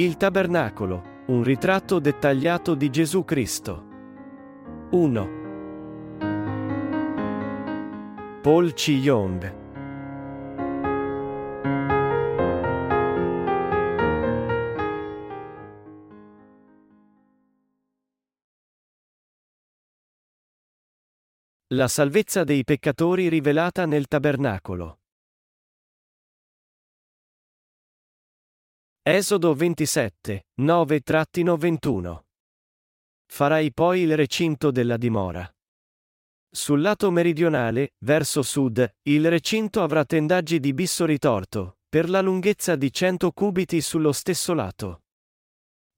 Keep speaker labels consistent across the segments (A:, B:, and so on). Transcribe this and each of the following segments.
A: Il tabernacolo, un ritratto dettagliato di Gesù Cristo. 1. Paul Chi-yong La salvezza dei peccatori rivelata nel tabernacolo. Esodo 27, 9-21. Farai poi il recinto della dimora. Sul lato meridionale, verso sud, il recinto avrà tendaggi di bisso ritorto, per la lunghezza di 100 cubiti sullo stesso lato.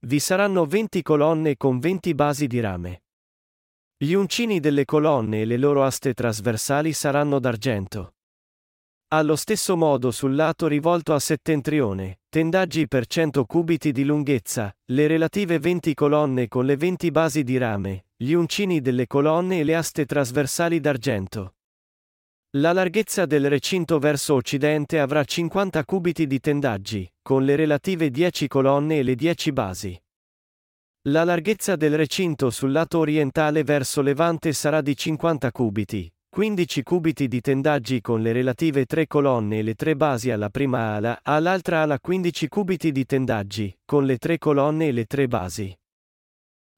A: Vi saranno 20 colonne con 20 basi di rame. Gli uncini delle colonne e le loro aste trasversali saranno d'argento. Allo stesso modo sul lato rivolto a settentrione, tendaggi per 100 cubiti di lunghezza, le relative 20 colonne con le 20 basi di rame, gli uncini delle colonne e le aste trasversali d'argento. La larghezza del recinto verso occidente avrà 50 cubiti di tendaggi, con le relative 10 colonne e le 10 basi. La larghezza del recinto sul lato orientale verso levante sarà di 50 cubiti, 15 cubiti di tendaggi con le relative tre colonne e le tre basi alla prima ala, all'altra ala 15 cubiti di tendaggi, con le tre colonne e le tre basi.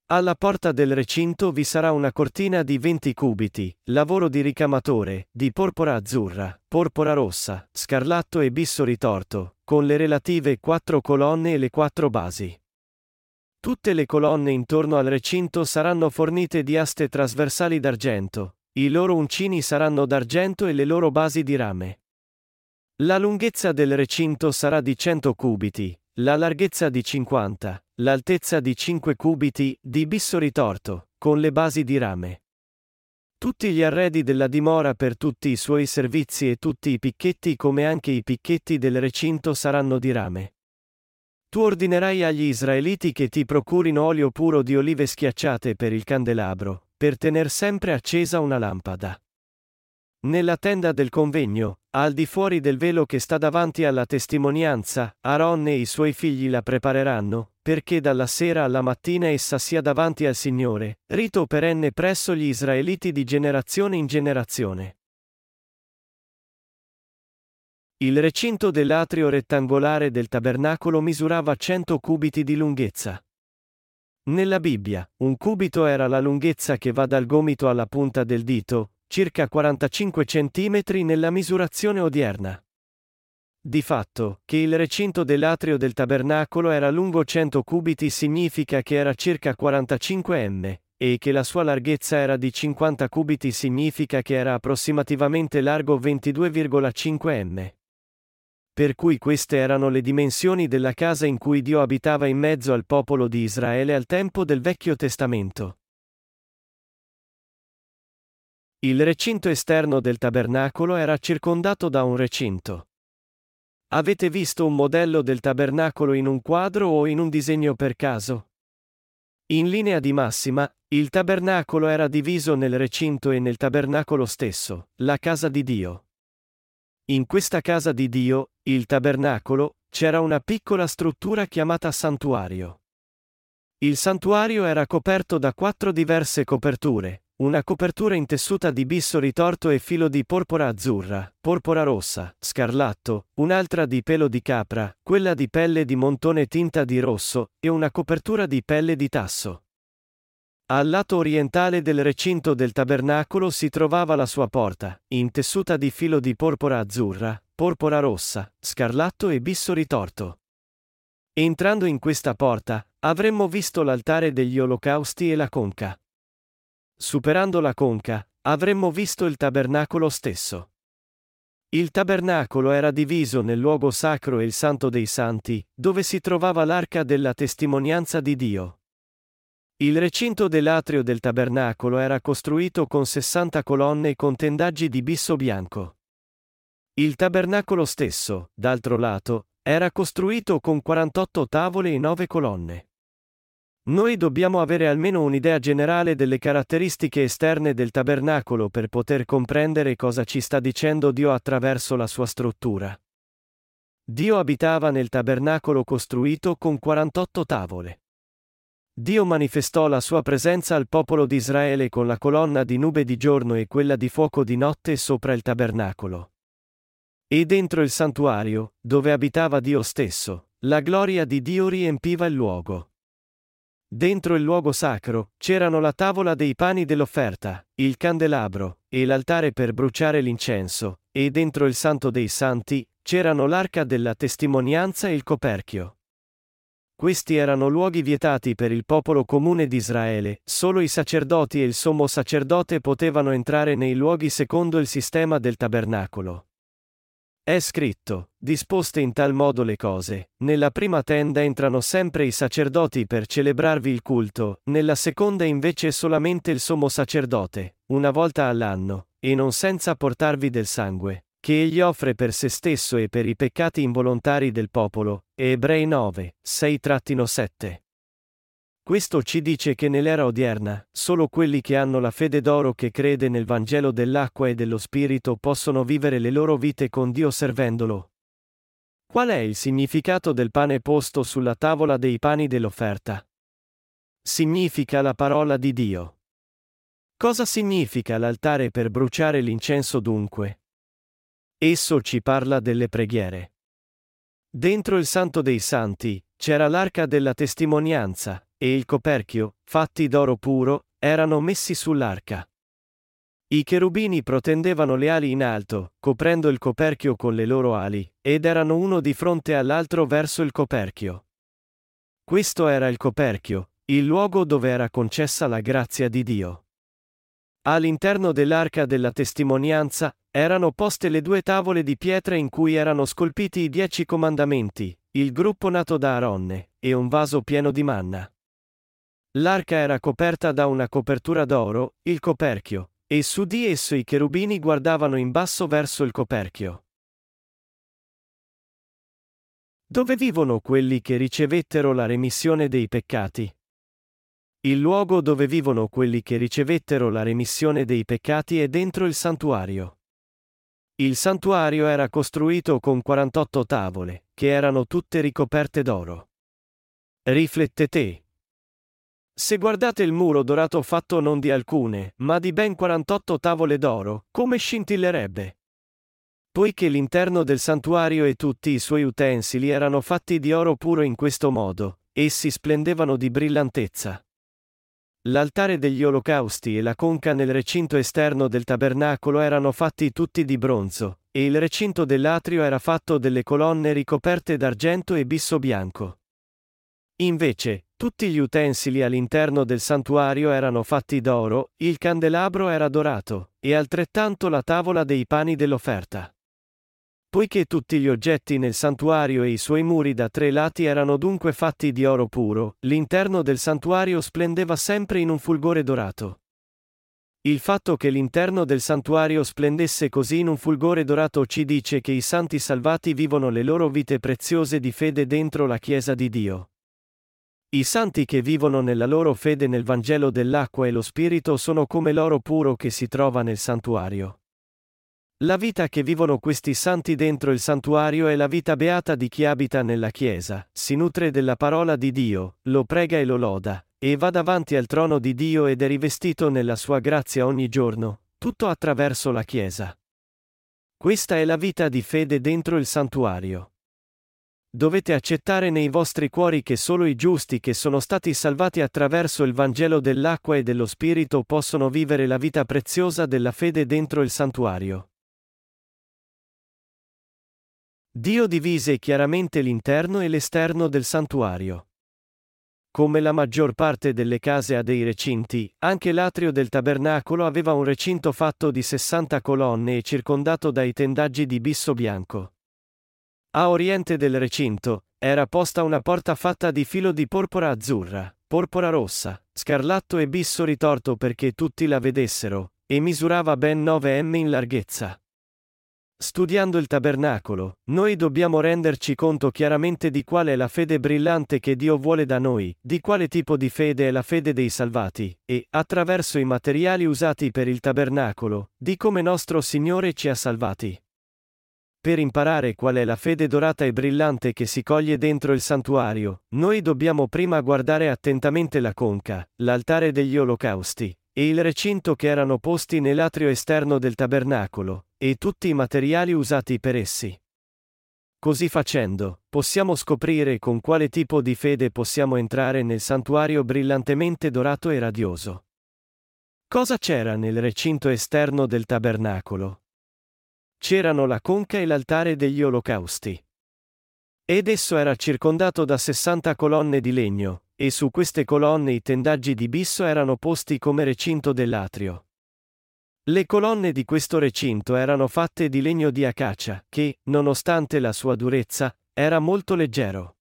A: Alla porta del recinto vi sarà una cortina di 20 cubiti, lavoro di ricamatore, di porpora azzurra, porpora rossa, scarlatto e bisso ritorto, con le relative quattro colonne e le quattro basi. Tutte le colonne intorno al recinto saranno fornite di aste trasversali d'argento, i loro uncini saranno d'argento e le loro basi di rame. La lunghezza del recinto sarà di 100 cubiti, la larghezza di 50, l'altezza di 5 cubiti, di bisso ritorto, con le basi di rame. Tutti gli arredi della dimora per tutti i suoi servizi e tutti i picchetti come anche i picchetti del recinto saranno di rame. Tu ordinerai agli israeliti che ti procurino olio puro di olive schiacciate per il candelabro, per tener sempre accesa una lampada. Nella tenda del convegno, al di fuori del velo che sta davanti alla testimonianza, Aaron e i suoi figli la prepareranno, perché dalla sera alla mattina essa sia davanti al Signore, rito perenne presso gli israeliti di generazione in generazione. Il recinto dell'atrio rettangolare del tabernacolo misurava 100 cubiti di lunghezza. Nella Bibbia, un cubito era la lunghezza che va dal gomito alla punta del dito, circa 45 cm nella misurazione odierna. Di fatto, che il recinto dell'atrio del tabernacolo era lungo 100 cubiti significa che era circa 45 m, e che la sua larghezza era di 50 cubiti significa che era approssimativamente largo 22,5 m per cui queste erano le dimensioni della casa in cui Dio abitava in mezzo al popolo di Israele al tempo del Vecchio Testamento. Il recinto esterno del tabernacolo era circondato da un recinto. Avete visto un modello del tabernacolo in un quadro o in un disegno per caso? In linea di massima, il tabernacolo era diviso nel recinto e nel tabernacolo stesso, la casa di Dio. In questa casa di Dio, il tabernacolo, c'era una piccola struttura chiamata santuario. Il santuario era coperto da quattro diverse coperture, una copertura intessuta di bisso ritorto e filo di porpora azzurra, porpora rossa, scarlatto, un'altra di pelo di capra, quella di pelle di montone tinta di rosso, e una copertura di pelle di tasso. Al lato orientale del recinto del tabernacolo si trovava la sua porta, intessuta di filo di porpora azzurra, porpora rossa, scarlatto e bisso ritorto. Entrando in questa porta, avremmo visto l'altare degli olocausti e la conca. Superando la conca, avremmo visto il tabernacolo stesso. Il tabernacolo era diviso nel luogo sacro e il santo dei santi, dove si trovava l'arca della testimonianza di Dio. Il recinto dell'atrio del tabernacolo era costruito con 60 colonne con tendaggi di bisso bianco. Il tabernacolo stesso, d'altro lato, era costruito con 48 tavole e 9 colonne. Noi dobbiamo avere almeno un'idea generale delle caratteristiche esterne del tabernacolo per poter comprendere cosa ci sta dicendo Dio attraverso la sua struttura. Dio abitava nel tabernacolo costruito con 48 tavole. Dio manifestò la sua presenza al popolo di Israele con la colonna di nube di giorno e quella di fuoco di notte sopra il tabernacolo. E dentro il santuario, dove abitava Dio stesso, la gloria di Dio riempiva il luogo. Dentro il luogo sacro, c'erano la tavola dei pani dell'offerta, il candelabro, e l'altare per bruciare l'incenso, e dentro il santo dei santi, c'erano l'arca della testimonianza e il coperchio. Questi erano luoghi vietati per il popolo comune di Israele, solo i sacerdoti e il sommo sacerdote potevano entrare nei luoghi secondo il sistema del tabernacolo. È scritto, disposte in tal modo le cose, nella prima tenda entrano sempre i sacerdoti per celebrarvi il culto, nella seconda invece solamente il sommo sacerdote, una volta all'anno, e non senza portarvi del sangue, che egli offre per se stesso e per i peccati involontari del popolo. Ebrei 9, 6-7. Questo ci dice che nell'era odierna, solo quelli che hanno la fede d'oro che crede nel Vangelo dell'acqua e dello Spirito possono vivere le loro vite con Dio servendolo. Qual è il significato del pane posto sulla tavola dei pani dell'offerta? Significa la parola di Dio. Cosa significa l'altare per bruciare l'incenso dunque? Esso ci parla delle preghiere. Dentro il Santo dei Santi, c'era l'arca della testimonianza, e il coperchio, fatti d'oro puro, erano messi sull'arca. I cherubini protendevano le ali in alto, coprendo il coperchio con le loro ali, ed erano uno di fronte all'altro verso il coperchio. Questo era il coperchio, il luogo dove era concessa la grazia di Dio. All'interno dell'arca della testimonianza, erano poste le due tavole di pietra in cui erano scolpiti i dieci comandamenti, il gruppo nato da Aronne, e un vaso pieno di manna. L'arca era coperta da una copertura d'oro, il coperchio, e su di esso i cherubini guardavano in basso verso il coperchio. Dove vivono quelli che ricevettero la remissione dei peccati? Il luogo dove vivono quelli che ricevettero la remissione dei peccati è dentro il santuario. Il santuario era costruito con 48 tavole, che erano tutte ricoperte d'oro. Riflettete, se guardate il muro dorato fatto non di alcune, ma di ben 48 tavole d'oro, come scintillerebbe? Poiché l'interno del santuario e tutti i suoi utensili erano fatti di oro puro in questo modo, essi splendevano di brillantezza. L'altare degli olocausti e la conca nel recinto esterno del tabernacolo erano fatti tutti di bronzo, e il recinto dell'atrio era fatto delle colonne ricoperte d'argento e bisso bianco. Invece, tutti gli utensili all'interno del santuario erano fatti d'oro, il candelabro era dorato, e altrettanto la tavola dei pani dell'offerta. Poiché tutti gli oggetti nel santuario e i suoi muri da tre lati erano dunque fatti di oro puro, l'interno del santuario splendeva sempre in un fulgore dorato. Il fatto che l'interno del santuario splendesse così in un fulgore dorato ci dice che i santi salvati vivono le loro vite preziose di fede dentro la Chiesa di Dio. I santi che vivono nella loro fede nel Vangelo dell'acqua e lo Spirito sono come l'oro puro che si trova nel santuario. La vita che vivono questi santi dentro il santuario è la vita beata di chi abita nella Chiesa, si nutre della parola di Dio, lo prega e lo loda, e va davanti al trono di Dio ed è rivestito nella sua grazia ogni giorno, tutto attraverso la Chiesa. Questa è la vita di fede dentro il santuario. Dovete accettare nei vostri cuori che solo i giusti che sono stati salvati attraverso il Vangelo dell'acqua e dello Spirito possono vivere la vita preziosa della fede dentro il santuario. Dio divise chiaramente l'interno e l'esterno del santuario. Come la maggior parte delle case ha dei recinti, anche l'atrio del tabernacolo aveva un recinto fatto di 60 colonne e circondato dai tendaggi di bisso bianco. A oriente del recinto, era posta una porta fatta di filo di porpora azzurra, porpora rossa, scarlatto e bisso ritorto perché tutti la vedessero, e misurava ben 9 m in larghezza. Studiando il tabernacolo, noi dobbiamo renderci conto chiaramente di qual è la fede brillante che Dio vuole da noi, di quale tipo di fede è la fede dei salvati, e, attraverso i materiali usati per il tabernacolo, di come nostro Signore ci ha salvati. per imparare qual è la fede dorata e brillante che si coglie dentro il santuario, noi dobbiamo prima guardare attentamente la conca, l'altare degli olocausti, e il recinto che erano posti nell'atrio esterno del tabernacolo, e tutti i materiali usati per essi. Così facendo, possiamo scoprire con quale tipo di fede possiamo entrare nel santuario brillantemente dorato e radioso. Cosa c'era nel recinto esterno del tabernacolo? C'erano la conca e l'altare degli olocausti. Ed esso era circondato da 60 colonne di legno, e su queste colonne i tendaggi di bisso erano posti come recinto dell'atrio. Le colonne di questo recinto erano fatte di legno di acacia, che, nonostante la sua durezza, era molto leggero.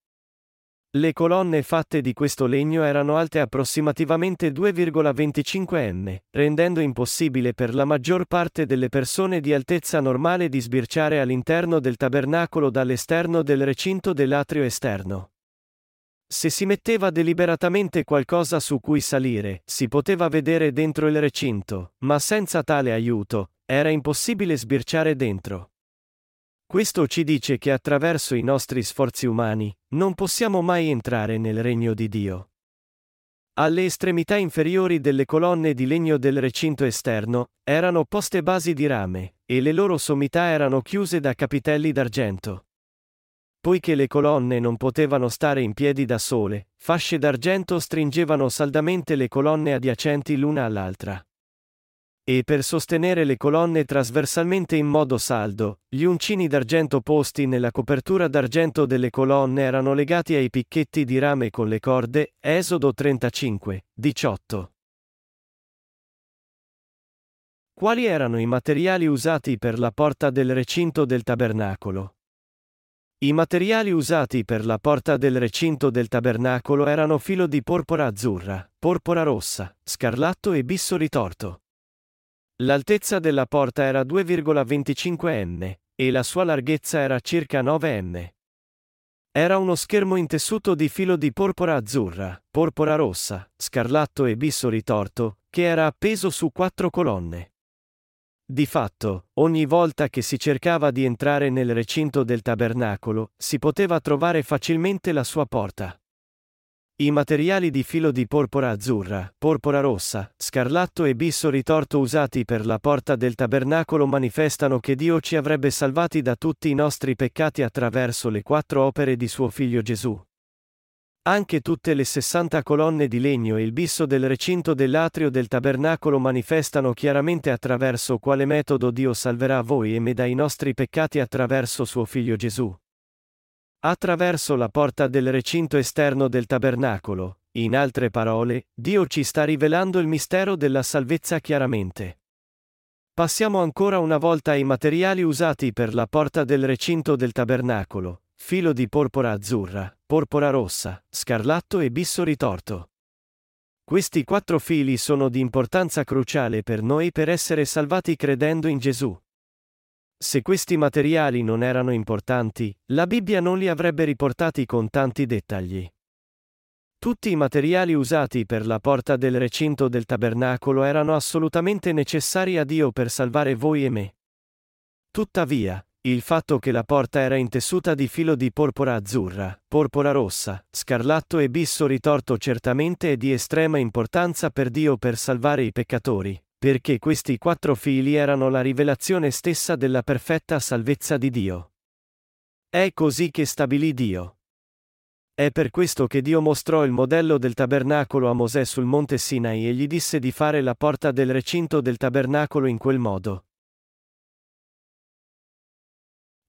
A: Le colonne fatte di questo legno erano alte approssimativamente 2,25 m, rendendo impossibile per la maggior parte delle persone di altezza normale di sbirciare all'interno del tabernacolo dall'esterno del recinto dell'atrio esterno. Se si metteva deliberatamente qualcosa su cui salire, si poteva vedere dentro il recinto, ma senza tale aiuto, era impossibile sbirciare dentro. Questo ci dice che attraverso i nostri sforzi umani, non possiamo mai entrare nel regno di Dio. Alle estremità inferiori delle colonne di legno del recinto esterno, erano poste basi di rame, e le loro sommità erano chiuse da capitelli d'argento. Poiché le colonne non potevano stare in piedi da sole, fasce d'argento stringevano saldamente le colonne adiacenti l'una all'altra. E per sostenere le colonne trasversalmente in modo saldo, gli uncini d'argento posti nella copertura d'argento delle colonne erano legati ai picchetti di rame con le corde, Esodo 35, 18. Quali erano i materiali usati per la porta del recinto del tabernacolo? I materiali usati per la porta del recinto del tabernacolo erano filo di porpora azzurra, porpora rossa, scarlatto e bisso ritorto. L'altezza della porta era 2,25 m, e la sua larghezza era circa 9 m. Era uno schermo in tessuto di filo di porpora azzurra, porpora rossa, scarlatto e bisso ritorto, che era appeso su quattro colonne. Di fatto, ogni volta che si cercava di entrare nel recinto del tabernacolo, si poteva trovare facilmente la sua porta. I materiali di filo di porpora azzurra, porpora rossa, scarlatto e bisso ritorto usati per la porta del tabernacolo manifestano che Dio ci avrebbe salvati da tutti i nostri peccati attraverso le quattro opere di suo figlio Gesù. Anche tutte le 60 colonne di legno e il bisso del recinto dell'atrio del tabernacolo manifestano chiaramente attraverso quale metodo Dio salverà voi e me dai nostri peccati attraverso suo figlio Gesù. Attraverso la porta del recinto esterno del tabernacolo, in altre parole, Dio ci sta rivelando il mistero della salvezza chiaramente. Passiamo ancora una volta ai materiali usati per la porta del recinto del tabernacolo, filo di porpora azzurra, porpora rossa, scarlatto e bisso ritorto. Questi quattro fili sono di importanza cruciale per noi per essere salvati credendo in Gesù. Se questi materiali non erano importanti, la Bibbia non li avrebbe riportati con tanti dettagli. Tutti i materiali usati per la porta del recinto del tabernacolo erano assolutamente necessari a Dio per salvare voi e me. Tuttavia, il fatto che la porta era intessuta di filo di porpora azzurra, porpora rossa, scarlatto e bisso ritorto certamente è di estrema importanza per Dio per salvare i peccatori, perché questi quattro fili erano la rivelazione stessa della perfetta salvezza di Dio. È così che stabilì Dio. È per questo che Dio mostrò il modello del tabernacolo a Mosè sul monte Sinai e gli disse di fare la porta del recinto del tabernacolo in quel modo.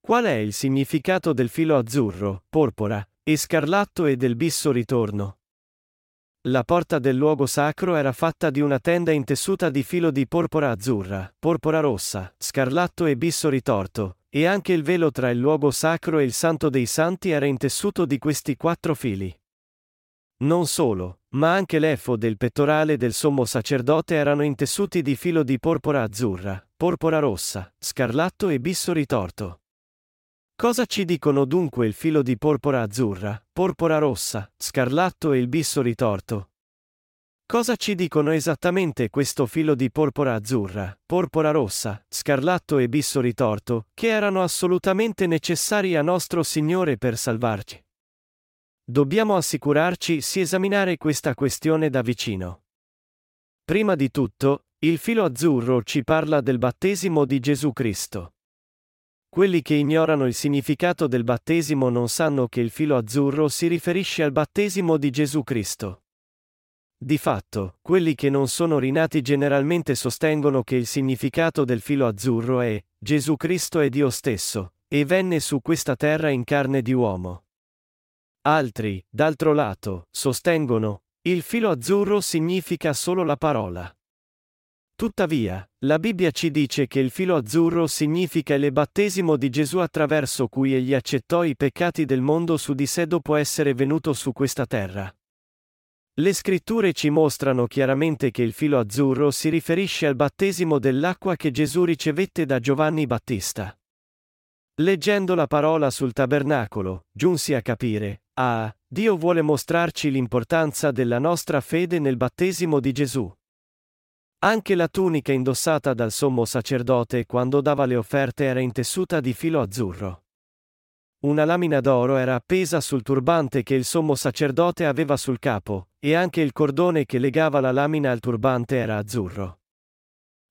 A: Qual è il significato del filo azzurro, porpora, e scarlatto e del bisso ritorno? La porta del luogo sacro era fatta di una tenda intessuta di filo di porpora azzurra, porpora rossa, scarlatto e bisso ritorto, e anche il velo tra il luogo sacro e il santo dei santi era intessuto di questi quattro fili. Non solo, ma anche l'efo del pettorale del sommo sacerdote erano intessuti di filo di porpora azzurra, porpora rossa, scarlatto e bisso ritorto. Cosa ci dicono dunque il filo di porpora azzurra, porpora rossa, scarlatto e il bisso ritorto? Cosa ci dicono esattamente questo filo di porpora azzurra, porpora rossa, scarlatto e bisso ritorto, che erano assolutamente necessari a nostro Signore per salvarci? Dobbiamo assicurarci si esaminare questa questione da vicino. Prima di tutto, il filo azzurro ci parla del battesimo di Gesù Cristo. Quelli che ignorano il significato del battesimo non sanno che il filo azzurro si riferisce al battesimo di Gesù Cristo. Di fatto, quelli che non sono rinati generalmente sostengono che il significato del filo azzurro è Gesù Cristo è Dio stesso, e venne su questa terra in carne di uomo. Altri, d'altro lato, sostengono il filo azzurro significa solo la parola. Tuttavia, la Bibbia ci dice che il filo azzurro significa il battesimo di Gesù attraverso cui egli accettò i peccati del mondo su di sé dopo essere venuto su questa terra. Le scritture ci mostrano chiaramente che il filo azzurro si riferisce al battesimo dell'acqua che Gesù ricevette da Giovanni Battista. Leggendo la parola sul tabernacolo, giunsi a capire, ah, Dio vuole mostrarci l'importanza della nostra fede nel battesimo di Gesù. Anche la tunica indossata dal sommo sacerdote quando dava le offerte era intessuta di filo azzurro. Una lamina d'oro era appesa sul turbante che il sommo sacerdote aveva sul capo, e anche il cordone che legava la lamina al turbante era azzurro.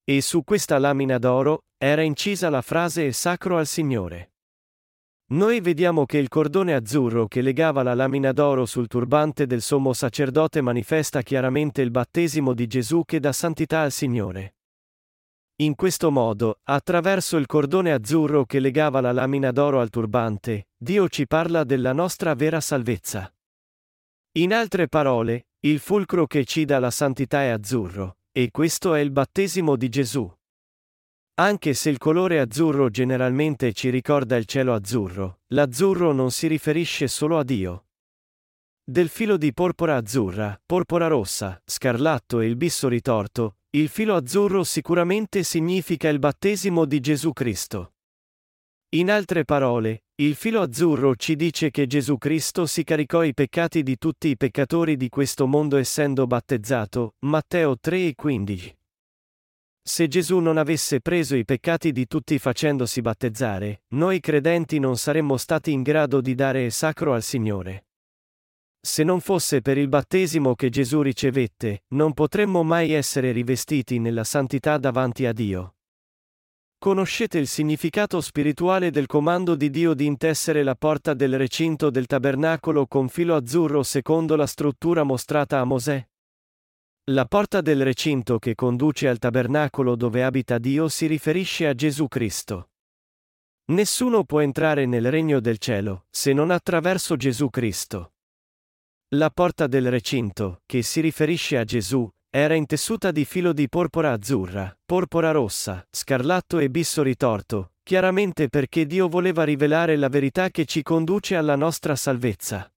A: E su questa lamina d'oro era incisa la frase sacro al Signore. Noi vediamo che il cordone azzurro che legava la lamina d'oro sul turbante del sommo sacerdote manifesta chiaramente il battesimo di Gesù che dà santità al Signore. In questo modo, attraverso il cordone azzurro che legava la lamina d'oro al turbante, Dio ci parla della nostra vera salvezza. In altre parole, il fulcro che ci dà la santità è azzurro, e questo è il battesimo di Gesù. Anche se il colore azzurro generalmente ci ricorda il cielo azzurro, l'azzurro non si riferisce solo a Dio. Del filo di porpora azzurra, porpora rossa, scarlatto e il bisso ritorto, il filo azzurro sicuramente significa il battesimo di Gesù Cristo. In altre parole, il filo azzurro ci dice che Gesù Cristo si caricò i peccati di tutti i peccatori di questo mondo essendo battezzato, Matteo 3 e 15. Se Gesù non avesse preso i peccati di tutti facendosi battezzare, noi credenti non saremmo stati in grado di dare sacro al Signore. Se non fosse per il battesimo che Gesù ricevette, non potremmo mai essere rivestiti nella santità davanti a Dio. Conoscete il significato spirituale del comando di Dio di intessere la porta del recinto del tabernacolo con filo azzurro secondo la struttura mostrata a Mosè? La porta del recinto che conduce al tabernacolo dove abita Dio si riferisce a Gesù Cristo. Nessuno può entrare nel regno del cielo, se non attraverso Gesù Cristo. La porta del recinto, che si riferisce a Gesù, era intessuta di filo di porpora azzurra, porpora rossa, scarlatto e bisso ritorto, chiaramente perché Dio voleva rivelare la verità che ci conduce alla nostra salvezza.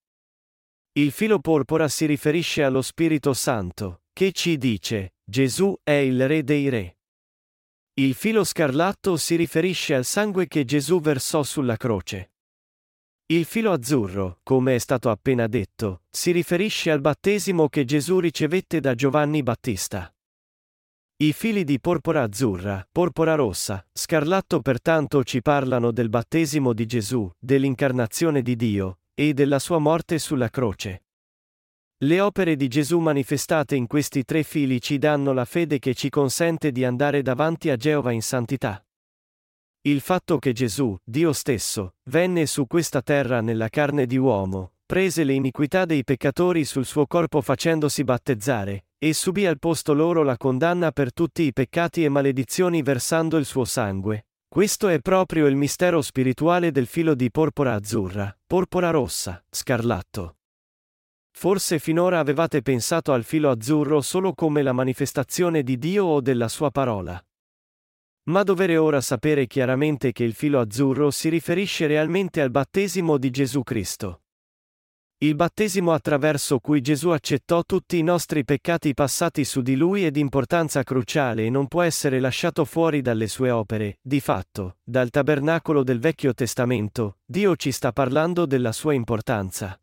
A: Il filo porpora si riferisce allo Spirito Santo, che ci dice, Gesù è il Re dei Re. Il filo scarlatto si riferisce al sangue che Gesù versò sulla croce. Il filo azzurro, come è stato appena detto, si riferisce al battesimo che Gesù ricevette da Giovanni Battista. I fili di porpora azzurra, porpora rossa, scarlatto pertanto ci parlano del battesimo di Gesù, dell'incarnazione di Dio, e della sua morte sulla croce. Le opere di Gesù manifestate in questi tre fili ci danno la fede che ci consente di andare davanti a Geova in santità. Il fatto che Gesù, Dio stesso, venne su questa terra nella carne di uomo, prese le iniquità dei peccatori sul suo corpo facendosi battezzare, e subì al posto loro la condanna per tutti i peccati e maledizioni versando il suo sangue. Questo è proprio il mistero spirituale del filo di porpora azzurra, porpora rossa, scarlatto. Forse finora avevate pensato al filo azzurro solo come la manifestazione di Dio o della sua parola. Ma dovere ora sapere chiaramente che il filo azzurro si riferisce realmente al battesimo di Gesù Cristo. Il battesimo attraverso cui Gesù accettò tutti i nostri peccati passati su di lui è di importanza cruciale e non può essere lasciato fuori dalle sue opere. Di fatto, dal tabernacolo del Vecchio Testamento, Dio ci sta parlando della sua importanza.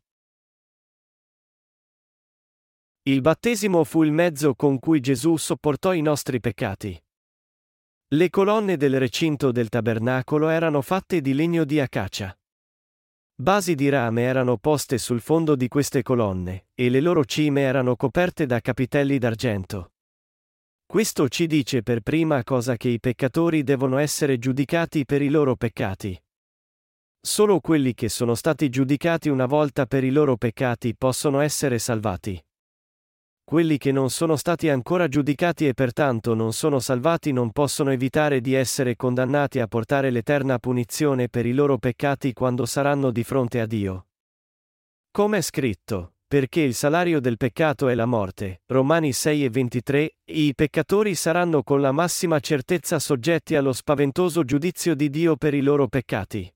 A: Il battesimo fu il mezzo con cui Gesù sopportò i nostri peccati. Le colonne del recinto del tabernacolo erano fatte di legno di acacia. Basi di rame erano poste sul fondo di queste colonne, e le loro cime erano coperte da capitelli d'argento. Questo ci dice per prima cosa che i peccatori devono essere giudicati per i loro peccati. Solo quelli che sono stati giudicati una volta per i loro peccati possono essere salvati quelli che non sono stati ancora giudicati e pertanto non sono salvati non possono evitare di essere condannati a portare l'eterna punizione per i loro peccati quando saranno di fronte a Dio. Come è scritto, perché il salario del peccato è la morte, Romani 6 e 23, i peccatori saranno con la massima certezza soggetti allo spaventoso giudizio di Dio per i loro peccati.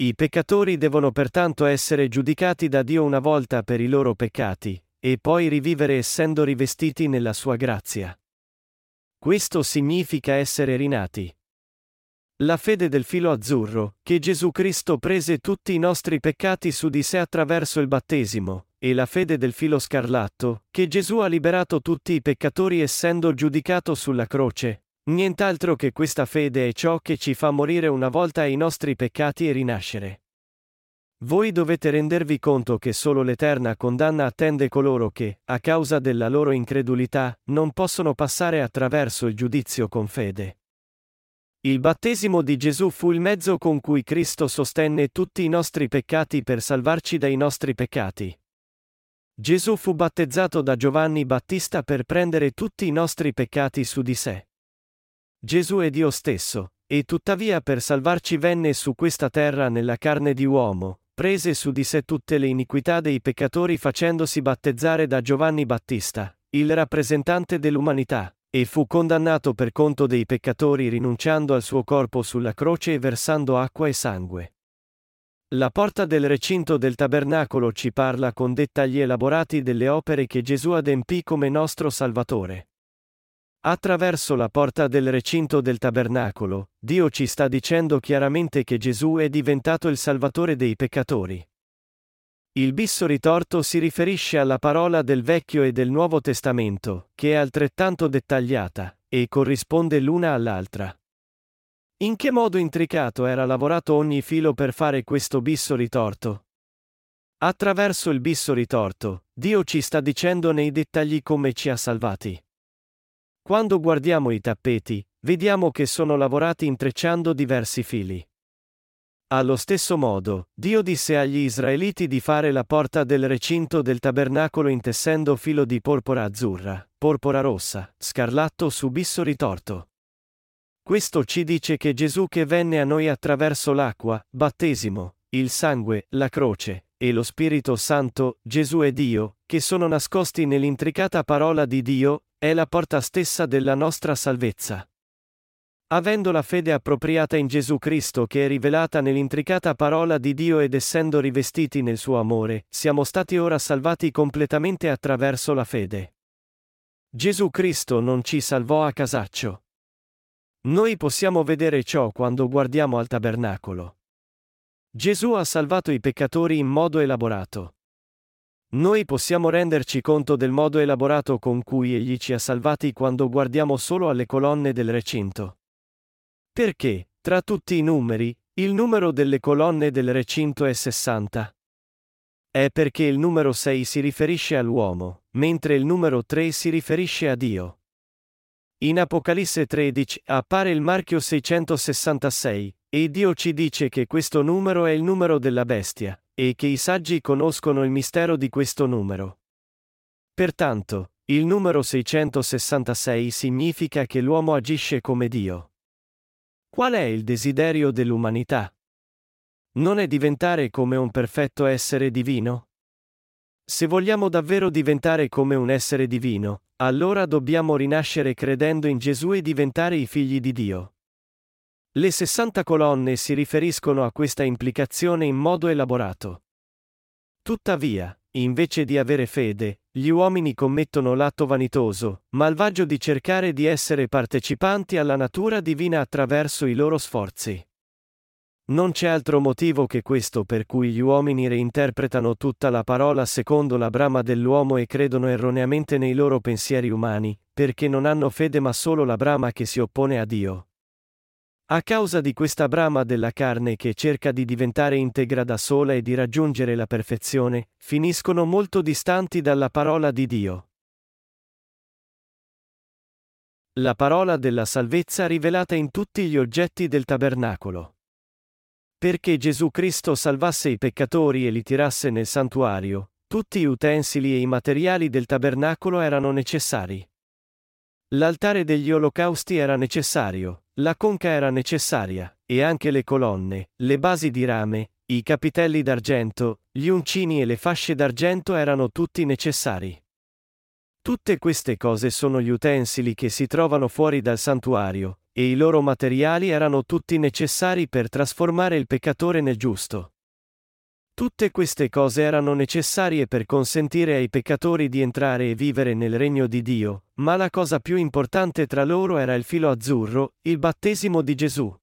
A: I peccatori devono pertanto essere giudicati da Dio una volta per i loro peccati, e poi rivivere essendo rivestiti nella sua grazia. Questo significa essere rinati. La fede del filo azzurro, che Gesù Cristo prese tutti i nostri peccati su di sé attraverso il battesimo, e la fede del filo scarlatto, che Gesù ha liberato tutti i peccatori essendo giudicato sulla croce, nient'altro che questa fede è ciò che ci fa morire una volta ai nostri peccati e rinascere. Voi dovete rendervi conto che solo l'eterna condanna attende coloro che, a causa della loro incredulità, non possono passare attraverso il giudizio con fede. Il battesimo di Gesù fu il mezzo con cui Cristo sostenne tutti i nostri peccati per salvarci dai nostri peccati. Gesù fu battezzato da Giovanni Battista per prendere tutti i nostri peccati su di sé. Gesù è Dio stesso, e tuttavia per salvarci venne su questa terra nella carne di uomo, prese su di sé tutte le iniquità dei peccatori facendosi battezzare da Giovanni Battista, il rappresentante dell'umanità, e fu condannato per conto dei peccatori rinunciando al suo corpo sulla croce e versando acqua e sangue. La porta del recinto del tabernacolo ci parla con dettagli elaborati delle opere che Gesù adempì come nostro Salvatore. Attraverso la porta del recinto del tabernacolo, Dio ci sta dicendo chiaramente che Gesù è diventato il Salvatore dei peccatori. Il bisso ritorto si riferisce alla parola del Vecchio e del Nuovo Testamento, che è altrettanto dettagliata, e corrisponde l'una all'altra. In che modo intricato era lavorato ogni filo per fare questo bisso ritorto? Attraverso il bisso ritorto, Dio ci sta dicendo nei dettagli come ci ha salvati. Quando guardiamo i tappeti, vediamo che sono lavorati intrecciando diversi fili. Allo stesso modo, Dio disse agli Israeliti di fare la porta del recinto del tabernacolo intessendo filo di porpora azzurra, porpora rossa, scarlatto su bisso ritorto. Questo ci dice che Gesù che venne a noi attraverso l'acqua, battesimo, il sangue, la croce, e lo Spirito Santo, Gesù e Dio, che sono nascosti nell'intricata parola di Dio, è la porta stessa della nostra salvezza. Avendo la fede appropriata in Gesù Cristo che è rivelata nell'intricata parola di Dio ed essendo rivestiti nel suo amore, siamo stati ora salvati completamente attraverso la fede. Gesù Cristo non ci salvò a casaccio. Noi possiamo vedere ciò quando guardiamo al tabernacolo. Gesù ha salvato i peccatori in modo elaborato. Noi possiamo renderci conto del modo elaborato con cui egli ci ha salvati quando guardiamo solo alle colonne del recinto. Perché, tra tutti i numeri, il numero delle colonne del recinto è 60. È perché il numero 6 si riferisce all'uomo, mentre il numero 3 si riferisce a Dio. In Apocalisse 13 appare il marchio 666, e Dio ci dice che questo numero è il numero della bestia, e che i saggi conoscono il mistero di questo numero. Pertanto, il numero 666 significa che l'uomo agisce come Dio. Qual è il desiderio dell'umanità? Non è diventare come un perfetto essere divino? Se vogliamo davvero diventare come un essere divino, allora dobbiamo rinascere credendo in Gesù e diventare i figli di Dio. Le 60 colonne si riferiscono a questa implicazione in modo elaborato. Tuttavia, invece di avere fede, gli uomini commettono l'atto vanitoso, malvagio di cercare di essere partecipanti alla natura divina attraverso i loro sforzi. Non c'è altro motivo che questo per cui gli uomini reinterpretano tutta la parola secondo la brama dell'uomo e credono erroneamente nei loro pensieri umani, perché non hanno fede ma solo la brama che si oppone a Dio. A causa di questa brama della carne che cerca di diventare integra da sola e di raggiungere la perfezione, finiscono molto distanti dalla parola di Dio. La parola della salvezza rivelata in tutti gli oggetti del tabernacolo. Perché Gesù Cristo salvasse i peccatori e li tirasse nel santuario, tutti gli utensili e i materiali del tabernacolo erano necessari. L'altare degli olocausti era necessario, la conca era necessaria, e anche le colonne, le basi di rame, i capitelli d'argento, gli uncini e le fasce d'argento erano tutti necessari. Tutte queste cose sono gli utensili che si trovano fuori dal santuario, e i loro materiali erano tutti necessari per trasformare il peccatore nel giusto. Tutte queste cose erano necessarie per consentire ai peccatori di entrare e vivere nel regno di Dio, ma la cosa più importante tra loro era il filo azzurro, il battesimo di Gesù.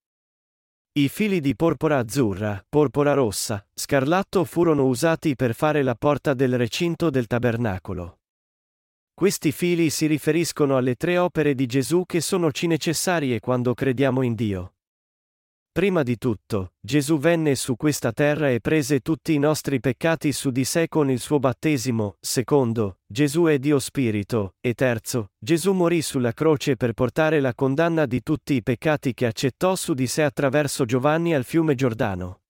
A: I fili di porpora azzurra, porpora rossa, scarlatto furono usati per fare la porta del recinto del tabernacolo. Questi fili si riferiscono alle tre opere di Gesù che sono ci necessarie quando crediamo in Dio. Prima di tutto, Gesù venne su questa terra e prese tutti i nostri peccati su di sé con il suo battesimo, secondo, Gesù è Dio Spirito, e terzo, Gesù morì sulla croce per portare la condanna di tutti i peccati che accettò su di sé attraverso Giovanni al fiume Giordano.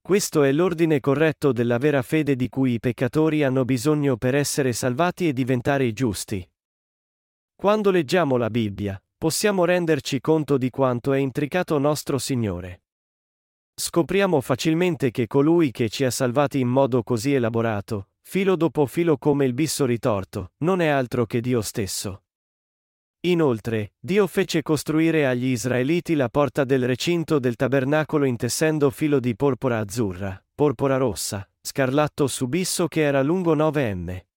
A: Questo è l'ordine corretto della vera fede di cui i peccatori hanno bisogno per essere salvati e diventare giusti. Quando leggiamo la Bibbia, possiamo renderci conto di quanto è intricato nostro Signore. Scopriamo facilmente che colui che ci ha salvati in modo così elaborato, filo dopo filo come il bisso ritorto, non è altro che Dio stesso. Inoltre, Dio fece costruire agli Israeliti la porta del recinto del tabernacolo intessendo filo di porpora azzurra, porpora rossa, scarlatto subisso che era lungo 9 m.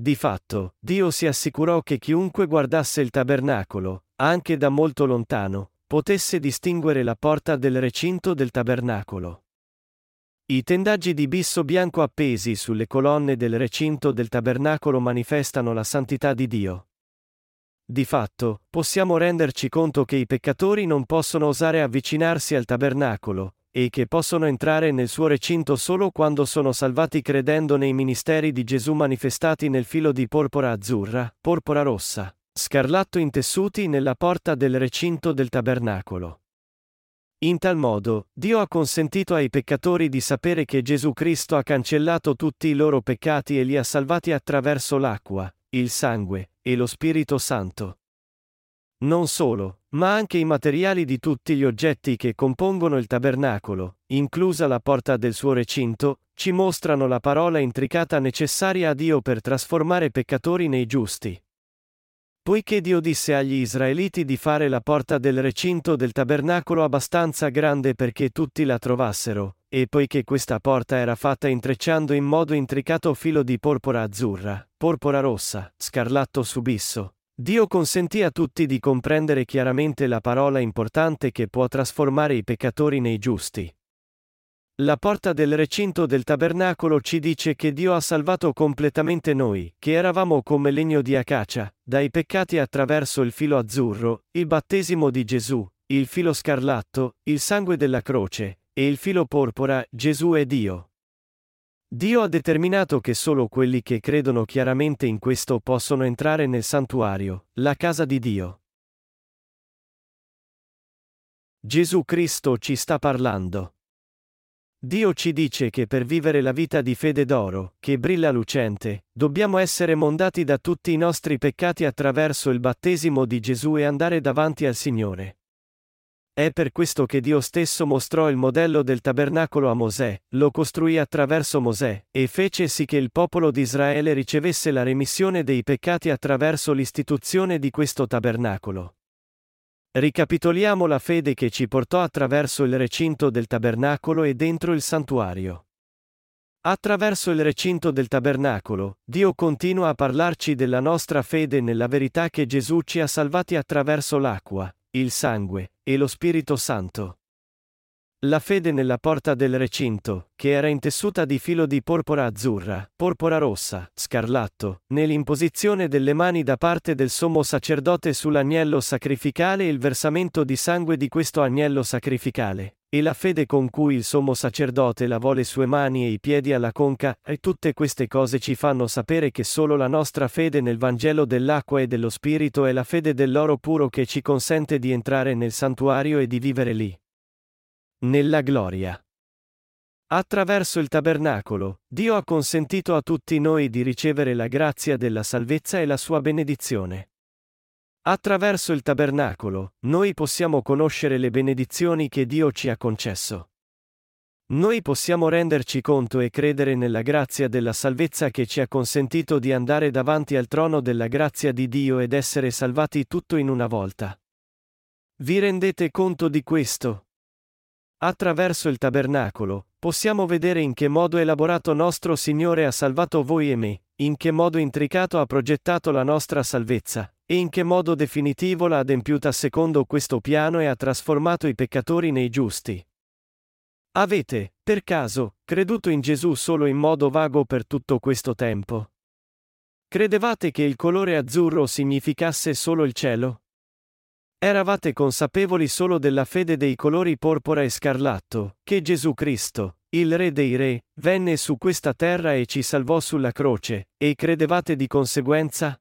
A: Di fatto, Dio si assicurò che chiunque guardasse il tabernacolo, anche da molto lontano, potesse distinguere la porta del recinto del tabernacolo. I tendaggi di bisso bianco appesi sulle colonne del recinto del tabernacolo manifestano la santità di Dio. Di fatto, possiamo renderci conto che i peccatori non possono osare avvicinarsi al tabernacolo, e che possono entrare nel suo recinto solo quando sono salvati credendo nei ministeri di Gesù manifestati nel filo di porpora azzurra, porpora rossa, scarlatto intessuti nella porta del recinto del tabernacolo. In tal modo, Dio ha consentito ai peccatori di sapere che Gesù Cristo ha cancellato tutti i loro peccati e li ha salvati attraverso l'acqua, il sangue, e lo Spirito Santo. Non solo, ma anche i materiali di tutti gli oggetti che compongono il tabernacolo, inclusa la porta del suo recinto, ci mostrano la parola intricata necessaria a Dio per trasformare peccatori nei giusti. Poiché Dio disse agli Israeliti di fare la porta del recinto del tabernacolo abbastanza grande perché tutti la trovassero, e poiché questa porta era fatta intrecciando in modo intricato filo di porpora azzurra, porpora rossa, scarlatto subisso, Dio consentì a tutti di comprendere chiaramente la parola importante che può trasformare i peccatori nei giusti. La porta del recinto del tabernacolo ci dice che Dio ha salvato completamente noi, che eravamo come legno di acacia, dai peccati attraverso il filo azzurro, il battesimo di Gesù, il filo scarlatto, il sangue della croce, e il filo porpora, Gesù è Dio. Dio ha determinato che solo quelli che credono chiaramente in questo possono entrare nel santuario, la casa di Dio. Gesù Cristo ci sta parlando. Dio ci dice che per vivere la vita di fede d'oro, che brilla lucente, dobbiamo essere mondati da tutti i nostri peccati attraverso il battesimo di Gesù e andare davanti al Signore. È per questo che Dio stesso mostrò il modello del tabernacolo a Mosè, lo costruì attraverso Mosè, e fece sì che il popolo di Israele ricevesse la remissione dei peccati attraverso l'istituzione di questo tabernacolo. Ricapitoliamo la fede che ci portò attraverso il recinto del tabernacolo e dentro il santuario. Attraverso il recinto del tabernacolo, Dio continua a parlarci della nostra fede nella verità che Gesù ci ha salvati attraverso l'acqua, il sangue, e lo Spirito Santo. La fede nella porta del recinto, che era intessuta di filo di porpora azzurra, porpora rossa, scarlatto, nell'imposizione delle mani da parte del sommo sacerdote sull'agnello sacrificale e il versamento di sangue di questo agnello sacrificale, e la fede con cui il sommo sacerdote lavò le sue mani e i piedi alla conca, e tutte queste cose ci fanno sapere che solo la nostra fede nel Vangelo dell'acqua e dello Spirito è la fede dell'oro puro che ci consente di entrare nel santuario e di vivere lì nella gloria. Attraverso il tabernacolo, Dio ha consentito a tutti noi di ricevere la grazia della salvezza e la sua benedizione. Attraverso il tabernacolo, noi possiamo conoscere le benedizioni che Dio ci ha concesso. Noi possiamo renderci conto e credere nella grazia della salvezza che ci ha consentito di andare davanti al trono della grazia di Dio ed essere salvati tutto in una volta. Vi rendete conto di questo? Attraverso il tabernacolo, possiamo vedere in che modo elaborato nostro Signore ha salvato voi e me, in che modo intricato ha progettato la nostra salvezza, e in che modo definitivo l'ha adempiuta secondo questo piano e ha trasformato i peccatori nei giusti. Avete, per caso, creduto in Gesù solo in modo vago per tutto questo tempo? Credevate che il colore azzurro significasse solo il cielo? Eravate consapevoli solo della fede dei colori porpora e scarlatto, che Gesù Cristo, il Re dei Re, venne su questa terra e ci salvò sulla croce, e credevate di conseguenza?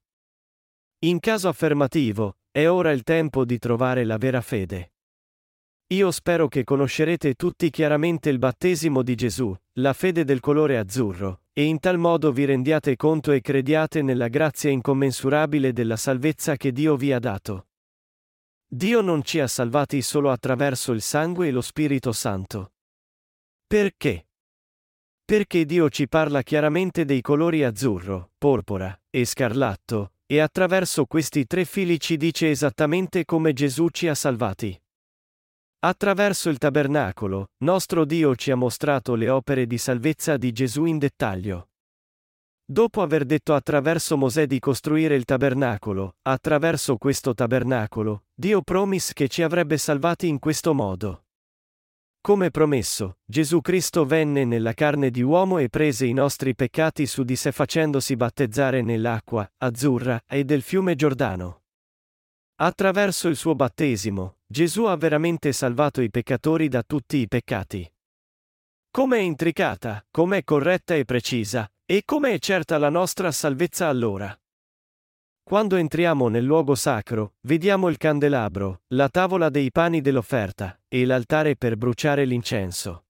A: In caso affermativo, è ora il tempo di trovare la vera fede. Io spero che conoscerete tutti chiaramente il battesimo di Gesù, la fede del colore azzurro, e in tal modo vi rendiate conto e crediate nella grazia incommensurabile della salvezza che Dio vi ha dato. Dio non ci ha salvati solo attraverso il sangue e lo Spirito Santo. Perché? Perché Dio ci parla chiaramente dei colori azzurro, porpora e scarlatto, e attraverso questi tre fili ci dice esattamente come Gesù ci ha salvati. Attraverso il tabernacolo, nostro Dio ci ha mostrato le opere di salvezza di Gesù in dettaglio. Dopo aver detto attraverso Mosè di costruire il tabernacolo, attraverso questo tabernacolo, Dio promise che ci avrebbe salvati in questo modo. Come promesso, Gesù Cristo venne nella carne di uomo e prese i nostri peccati su di sé facendosi battezzare nell'acqua azzurra e del fiume Giordano. Attraverso il suo battesimo, Gesù ha veramente salvato i peccatori da tutti i peccati. Com'è intricata, com'è corretta e precisa, e come è certa la nostra salvezza allora? Quando entriamo nel luogo sacro, vediamo il candelabro, la tavola dei pani dell'offerta, e l'altare per bruciare l'incenso.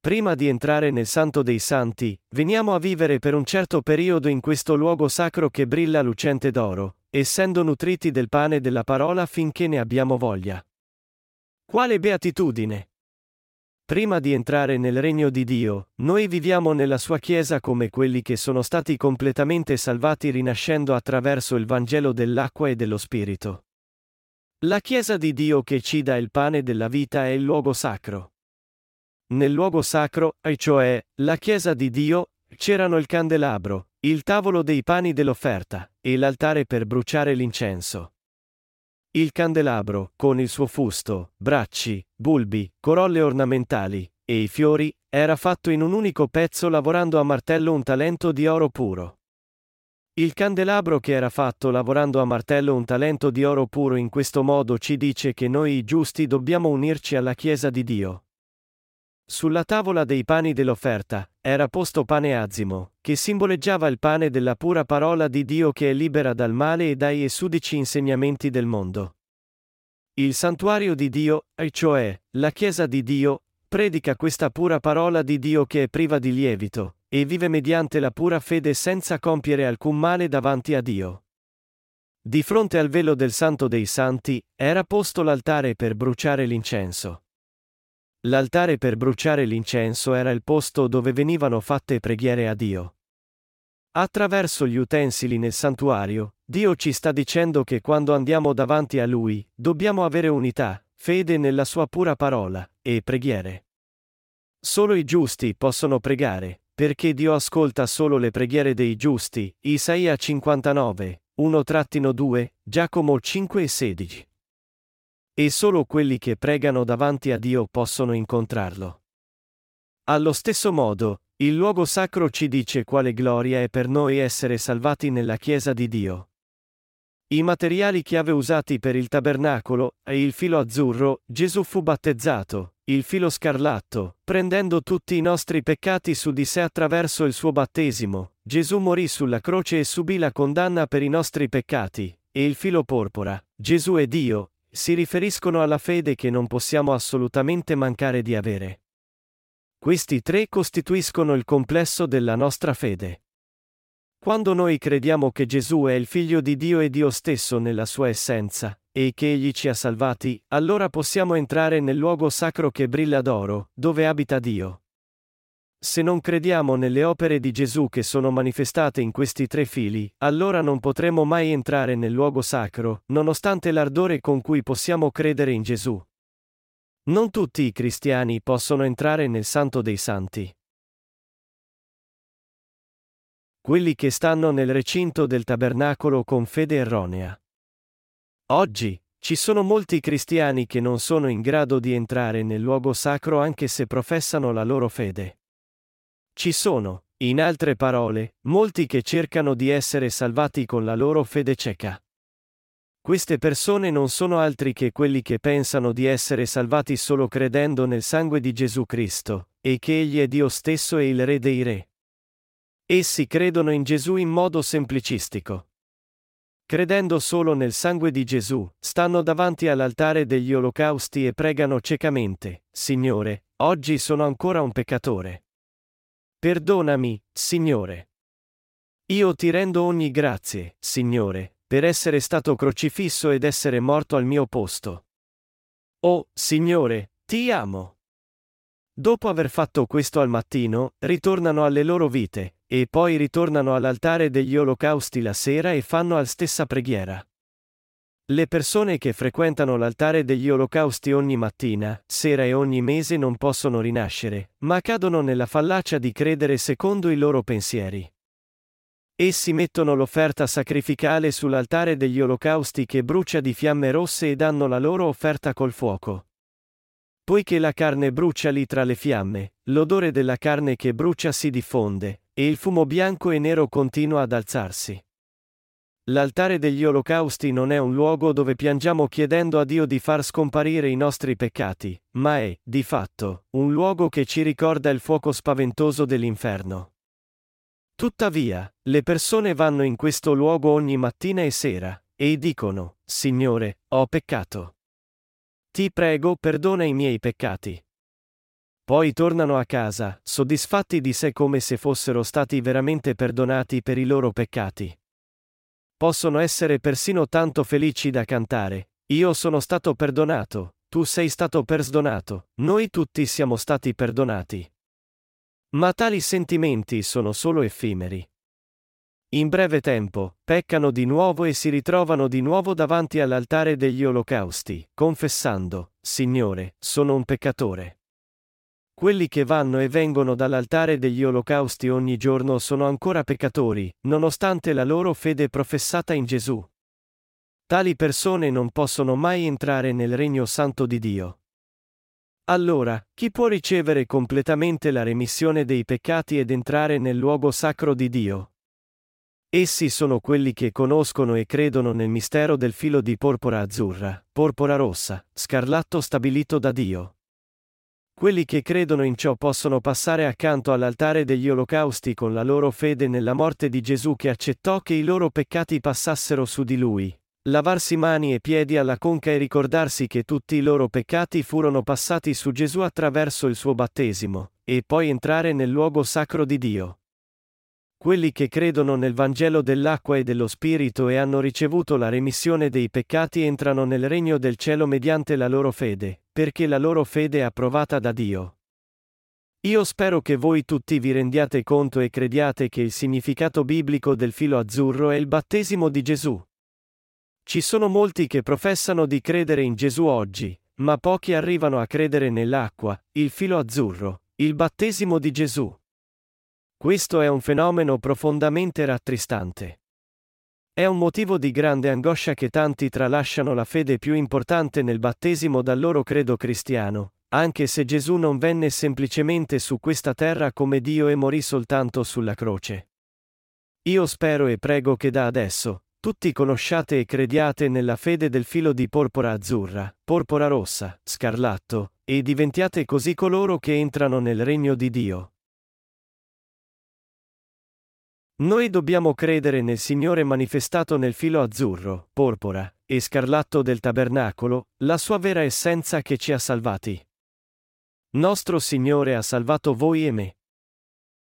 A: Prima di entrare nel Santo dei Santi, veniamo a vivere per un certo periodo in questo luogo sacro che brilla lucente d'oro, essendo nutriti del pane della parola finché ne abbiamo voglia. Quale beatitudine! Prima di entrare nel regno di Dio, noi viviamo nella sua Chiesa come quelli che sono stati completamente salvati rinascendo attraverso il Vangelo dell'acqua e dello Spirito. La Chiesa di Dio che ci dà il pane della vita è il luogo sacro. Nel luogo sacro, e cioè, la Chiesa di Dio, c'erano il candelabro, il tavolo dei pani dell'offerta, e l'altare per bruciare l'incenso. Il candelabro, con il suo fusto, bracci, bulbi, corolle ornamentali, e i fiori, era fatto in un unico pezzo lavorando a martello un talento di oro puro. Il candelabro che era fatto lavorando a martello un talento di oro puro in questo modo ci dice che noi giusti dobbiamo unirci alla Chiesa di Dio. Sulla tavola dei pani dell'offerta era posto pane azimo, che simboleggiava il pane della pura parola di Dio che è libera dal male e dai esudici insegnamenti del mondo. Il santuario di Dio, e cioè la Chiesa di Dio, predica questa pura parola di Dio che è priva di lievito, e vive mediante la pura fede senza compiere alcun male davanti a Dio. Di fronte al velo del Santo dei Santi era posto l'altare per bruciare l'incenso. L'altare per bruciare l'incenso era il posto dove venivano fatte preghiere a Dio. Attraverso gli utensili nel santuario, Dio ci sta dicendo che quando andiamo davanti a Lui, dobbiamo avere unità, fede nella Sua pura parola, e preghiere. Solo i giusti possono pregare, perché Dio ascolta solo le preghiere dei giusti. Isaia 59, 1-2, Giacomo 5 e 16. E solo quelli che pregano davanti a Dio possono incontrarlo. Allo stesso modo, il luogo sacro ci dice quale gloria è per noi essere salvati nella Chiesa di Dio. I materiali chiave usati per il tabernacolo, e il filo azzurro, Gesù fu battezzato, il filo scarlatto, prendendo tutti i nostri peccati su di sé attraverso il suo battesimo, Gesù morì sulla croce e subì la condanna per i nostri peccati, e il filo porpora, Gesù è Dio, si riferiscono alla fede che non possiamo assolutamente mancare di avere. Questi tre costituiscono il complesso della nostra fede. Quando noi crediamo che Gesù è il figlio di Dio e Dio stesso nella sua essenza, e che Egli ci ha salvati, allora possiamo entrare nel luogo sacro che brilla d'oro, dove abita Dio. Se non crediamo nelle opere di Gesù che sono manifestate in questi tre fili, allora non potremo mai entrare nel luogo sacro, nonostante l'ardore con cui possiamo credere in Gesù. Non tutti i cristiani possono entrare nel Santo dei Santi. Quelli che stanno nel recinto del tabernacolo con fede erronea. Oggi, ci sono molti cristiani che non sono in grado di entrare nel luogo sacro anche se professano la loro fede. Ci sono, in altre parole, molti che cercano di essere salvati con la loro fede cieca. Queste persone non sono altri che quelli che pensano di essere salvati solo credendo nel sangue di Gesù Cristo, e che Egli è Dio stesso e il Re dei Re. Essi credono in Gesù in modo semplicistico. Credendo solo nel sangue di Gesù, stanno davanti all'altare degli olocausti e pregano ciecamente, Signore, oggi sono ancora un peccatore. Perdonami, Signore. Io ti rendo ogni grazie, Signore, per essere stato crocifisso ed essere morto al mio posto. Oh, Signore, ti amo. Dopo aver fatto questo al mattino, ritornano alle loro vite, e poi ritornano all'altare degli olocausti la sera e fanno la stessa preghiera. Le persone che frequentano l'altare degli olocausti ogni mattina, sera e ogni mese non possono rinascere, ma cadono nella fallacia di credere secondo i loro pensieri. Essi mettono l'offerta sacrificale sull'altare degli olocausti che brucia di fiamme rosse e danno la loro offerta col fuoco. Poiché la carne brucia lì tra le fiamme, l'odore della carne che brucia si diffonde, e il fumo bianco e nero continua ad alzarsi. L'altare degli olocausti non è un luogo dove piangiamo chiedendo a Dio di far scomparire i nostri peccati, ma è, di fatto, un luogo che ci ricorda il fuoco spaventoso dell'inferno. Tuttavia, le persone vanno in questo luogo ogni mattina e sera, e dicono, Signore, ho peccato. Ti prego, perdona i miei peccati. Poi tornano a casa, soddisfatti di sé come se fossero stati veramente perdonati per i loro peccati. Possono essere persino tanto felici da cantare, io sono stato perdonato, tu sei stato perdonato, noi tutti siamo stati perdonati. Ma tali sentimenti sono solo effimeri. In breve tempo, peccano di nuovo e si ritrovano di nuovo davanti all'altare degli olocausti, confessando, Signore, sono un peccatore. Quelli che vanno e vengono dall'altare degli olocausti ogni giorno sono ancora peccatori, nonostante la loro fede professata in Gesù. Tali persone non possono mai entrare nel regno santo di Dio. Allora, chi può ricevere completamente la remissione dei peccati ed entrare nel luogo sacro di Dio? Essi sono quelli che conoscono e credono nel mistero del filo di porpora azzurra, porpora rossa, scarlatto stabilito da Dio. Quelli che credono in ciò possono passare accanto all'altare degli olocausti con la loro fede nella morte di Gesù che accettò che i loro peccati passassero su di lui, lavarsi mani e piedi alla conca e ricordarsi che tutti i loro peccati furono passati su Gesù attraverso il suo battesimo, e poi entrare nel luogo sacro di Dio. Quelli che credono nel Vangelo dell'acqua e dello Spirito e hanno ricevuto la remissione dei peccati entrano nel regno del cielo mediante la loro fede, perché la loro fede è approvata da Dio. Io spero che voi tutti vi rendiate conto e crediate che il significato biblico del filo azzurro è il battesimo di Gesù. Ci sono molti che professano di credere in Gesù oggi, ma pochi arrivano a credere nell'acqua, il filo azzurro, il battesimo di Gesù. Questo è un fenomeno profondamente rattristante. È un motivo di grande angoscia che tanti tralasciano la fede più importante nel battesimo dal loro credo cristiano, anche se Gesù non venne semplicemente su questa terra come Dio e morì soltanto sulla croce. Io spero e prego che da adesso, tutti conosciate e crediate nella fede del filo di porpora azzurra, porpora rossa, scarlatto, e diventiate così coloro che entrano nel regno di Dio. Noi dobbiamo credere nel Signore manifestato nel filo azzurro, porpora, e scarlatto del tabernacolo, la sua vera essenza che ci ha salvati. Nostro Signore ha salvato voi e me.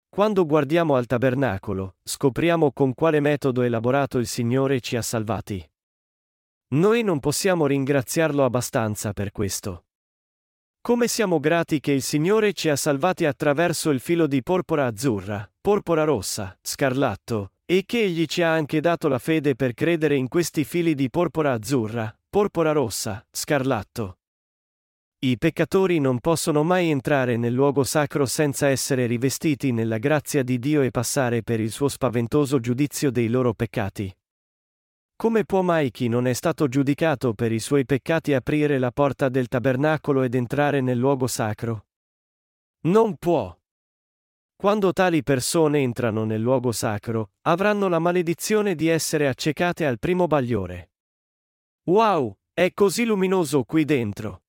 A: Quando guardiamo al tabernacolo, scopriamo con quale metodo elaborato il Signore ci ha salvati. Noi non possiamo ringraziarlo abbastanza per questo. Come siamo grati che il Signore ci ha salvati attraverso il filo di porpora azzurra, porpora rossa, scarlatto, e che Egli ci ha anche dato la fede per credere in questi fili di porpora azzurra, porpora rossa, scarlatto. I peccatori non possono mai entrare nel luogo sacro senza essere rivestiti nella grazia di Dio e passare per il suo spaventoso giudizio dei loro peccati. Come può mai chi non è stato giudicato per i suoi peccati aprire la porta del tabernacolo ed entrare nel luogo sacro? Non può. Quando tali persone entrano nel luogo sacro, avranno la maledizione di essere accecate al primo bagliore. Wow, è così luminoso qui dentro.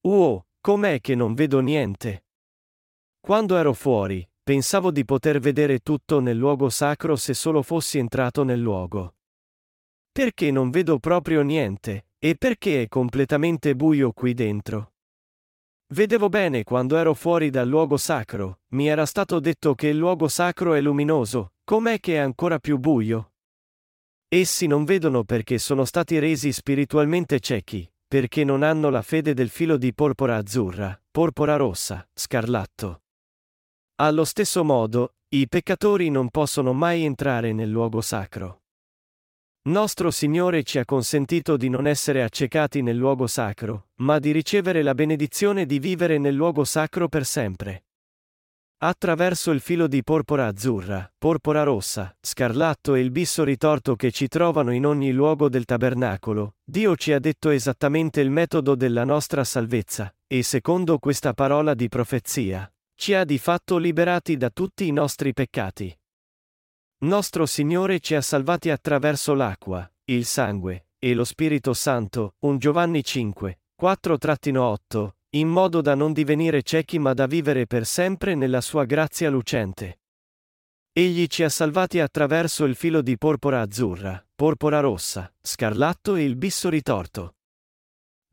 A: Wow, com'è che non vedo niente? Quando ero fuori, pensavo di poter vedere tutto nel luogo sacro se solo fossi entrato nel luogo. Perché non vedo proprio niente, e perché è completamente buio qui dentro? Vedevo bene quando ero fuori dal luogo sacro, mi era stato detto che il luogo sacro è luminoso, com'è che è ancora più buio? Essi non vedono perché sono stati resi spiritualmente ciechi, perché non hanno la fede del filo di porpora azzurra, porpora rossa, scarlatto. Allo stesso modo, i peccatori non possono mai entrare nel luogo sacro. Nostro Signore ci ha consentito di non essere accecati nel luogo sacro, ma di ricevere la benedizione di vivere nel luogo sacro per sempre. Attraverso il filo di porpora azzurra, porpora rossa, scarlatto e il bisso ritorto che ci trovano in ogni luogo del tabernacolo, Dio ci ha detto esattamente il metodo della nostra salvezza, e secondo questa parola di profezia, ci ha di fatto liberati da tutti i nostri peccati. Nostro Signore ci ha salvati attraverso l'acqua, il sangue, e lo Spirito Santo, 1 Giovanni 5, 4-8, in modo da non divenire ciechi ma da vivere per sempre nella sua grazia lucente. Egli ci ha salvati attraverso il filo di porpora azzurra, porpora rossa, scarlatto e il bisso ritorto.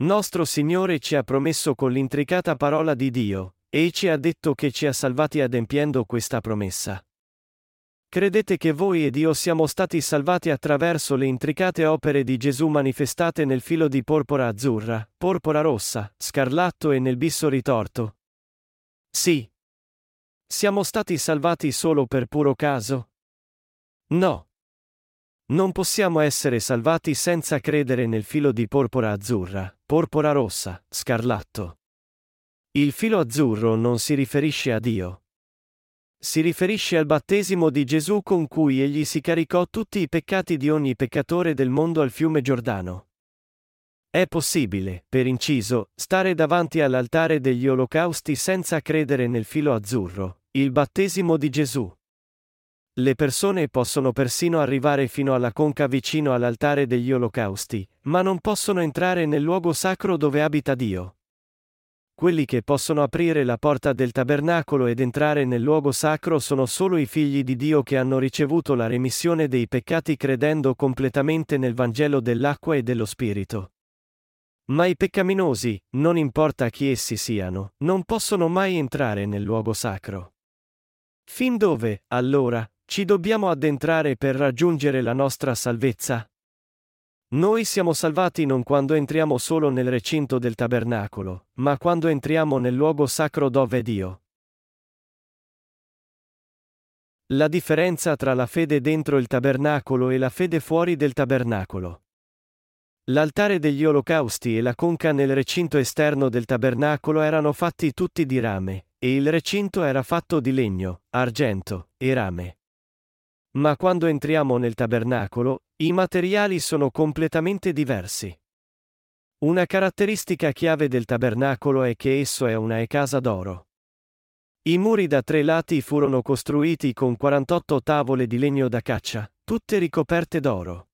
A: Nostro Signore ci ha promesso con l'intricata parola di Dio, e ci ha detto che ci ha salvati adempiendo questa promessa. Credete che voi ed io siamo stati salvati attraverso le intricate opere di Gesù manifestate nel filo di porpora azzurra, porpora rossa, scarlatto e nel bisso ritorto? Sì. Siamo stati salvati solo per puro caso? No. Non possiamo essere salvati senza credere nel filo di porpora azzurra, porpora rossa, scarlatto. Il filo azzurro non si riferisce a Dio, si riferisce al battesimo di Gesù con cui egli si caricò tutti i peccati di ogni peccatore del mondo al fiume Giordano. È possibile, per inciso, stare davanti all'altare degli olocausti senza credere nel filo azzurro, il battesimo di Gesù. Le persone possono persino arrivare fino alla conca vicino all'altare degli olocausti, ma non possono entrare nel luogo sacro dove abita Dio quelli che possono aprire la porta del tabernacolo ed entrare nel luogo sacro sono solo i figli di Dio che hanno ricevuto la remissione dei peccati credendo completamente nel Vangelo dell'acqua e dello Spirito. Ma i peccaminosi, non importa chi essi siano, non possono mai entrare nel luogo sacro. Fin dove, allora, ci dobbiamo addentrare per raggiungere la nostra salvezza? Noi siamo salvati non quando entriamo solo nel recinto del tabernacolo, ma quando entriamo nel luogo sacro dove è Dio. La differenza tra la fede dentro il tabernacolo e la fede fuori del tabernacolo. L'altare degli olocausti e la conca nel recinto esterno del tabernacolo erano fatti tutti di rame, e il recinto era fatto di legno, argento e rame. Ma quando entriamo nel tabernacolo, I materiali sono completamente diversi. Una caratteristica chiave del tabernacolo è che esso è una casa d'oro. I muri da tre lati furono costruiti con 48 tavole di legno da caccia, tutte ricoperte d'oro.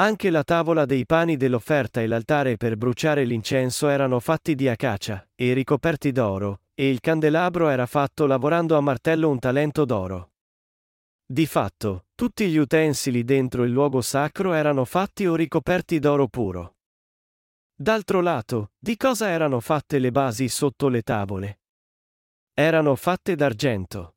A: Anche la tavola dei pani dell'offerta e l'altare per bruciare l'incenso erano fatti di acacia, e ricoperti d'oro, e il candelabro era fatto lavorando a martello un talento d'oro. Di fatto, tutti gli utensili dentro il luogo sacro erano fatti o ricoperti d'oro puro. D'altro lato, di cosa erano fatte le basi sotto le tavole? Erano fatte d'argento.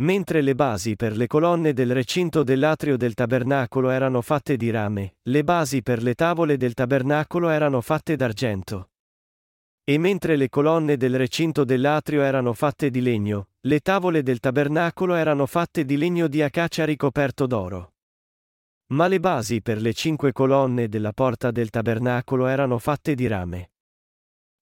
A: Mentre le basi per le colonne del recinto dell'atrio del tabernacolo erano fatte di rame, le basi per le tavole del tabernacolo erano fatte d'argento. E mentre le colonne del recinto dell'atrio erano fatte di legno, le tavole del tabernacolo erano fatte di legno di acacia ricoperto d'oro. Ma le basi per le cinque colonne della porta del tabernacolo erano fatte di rame.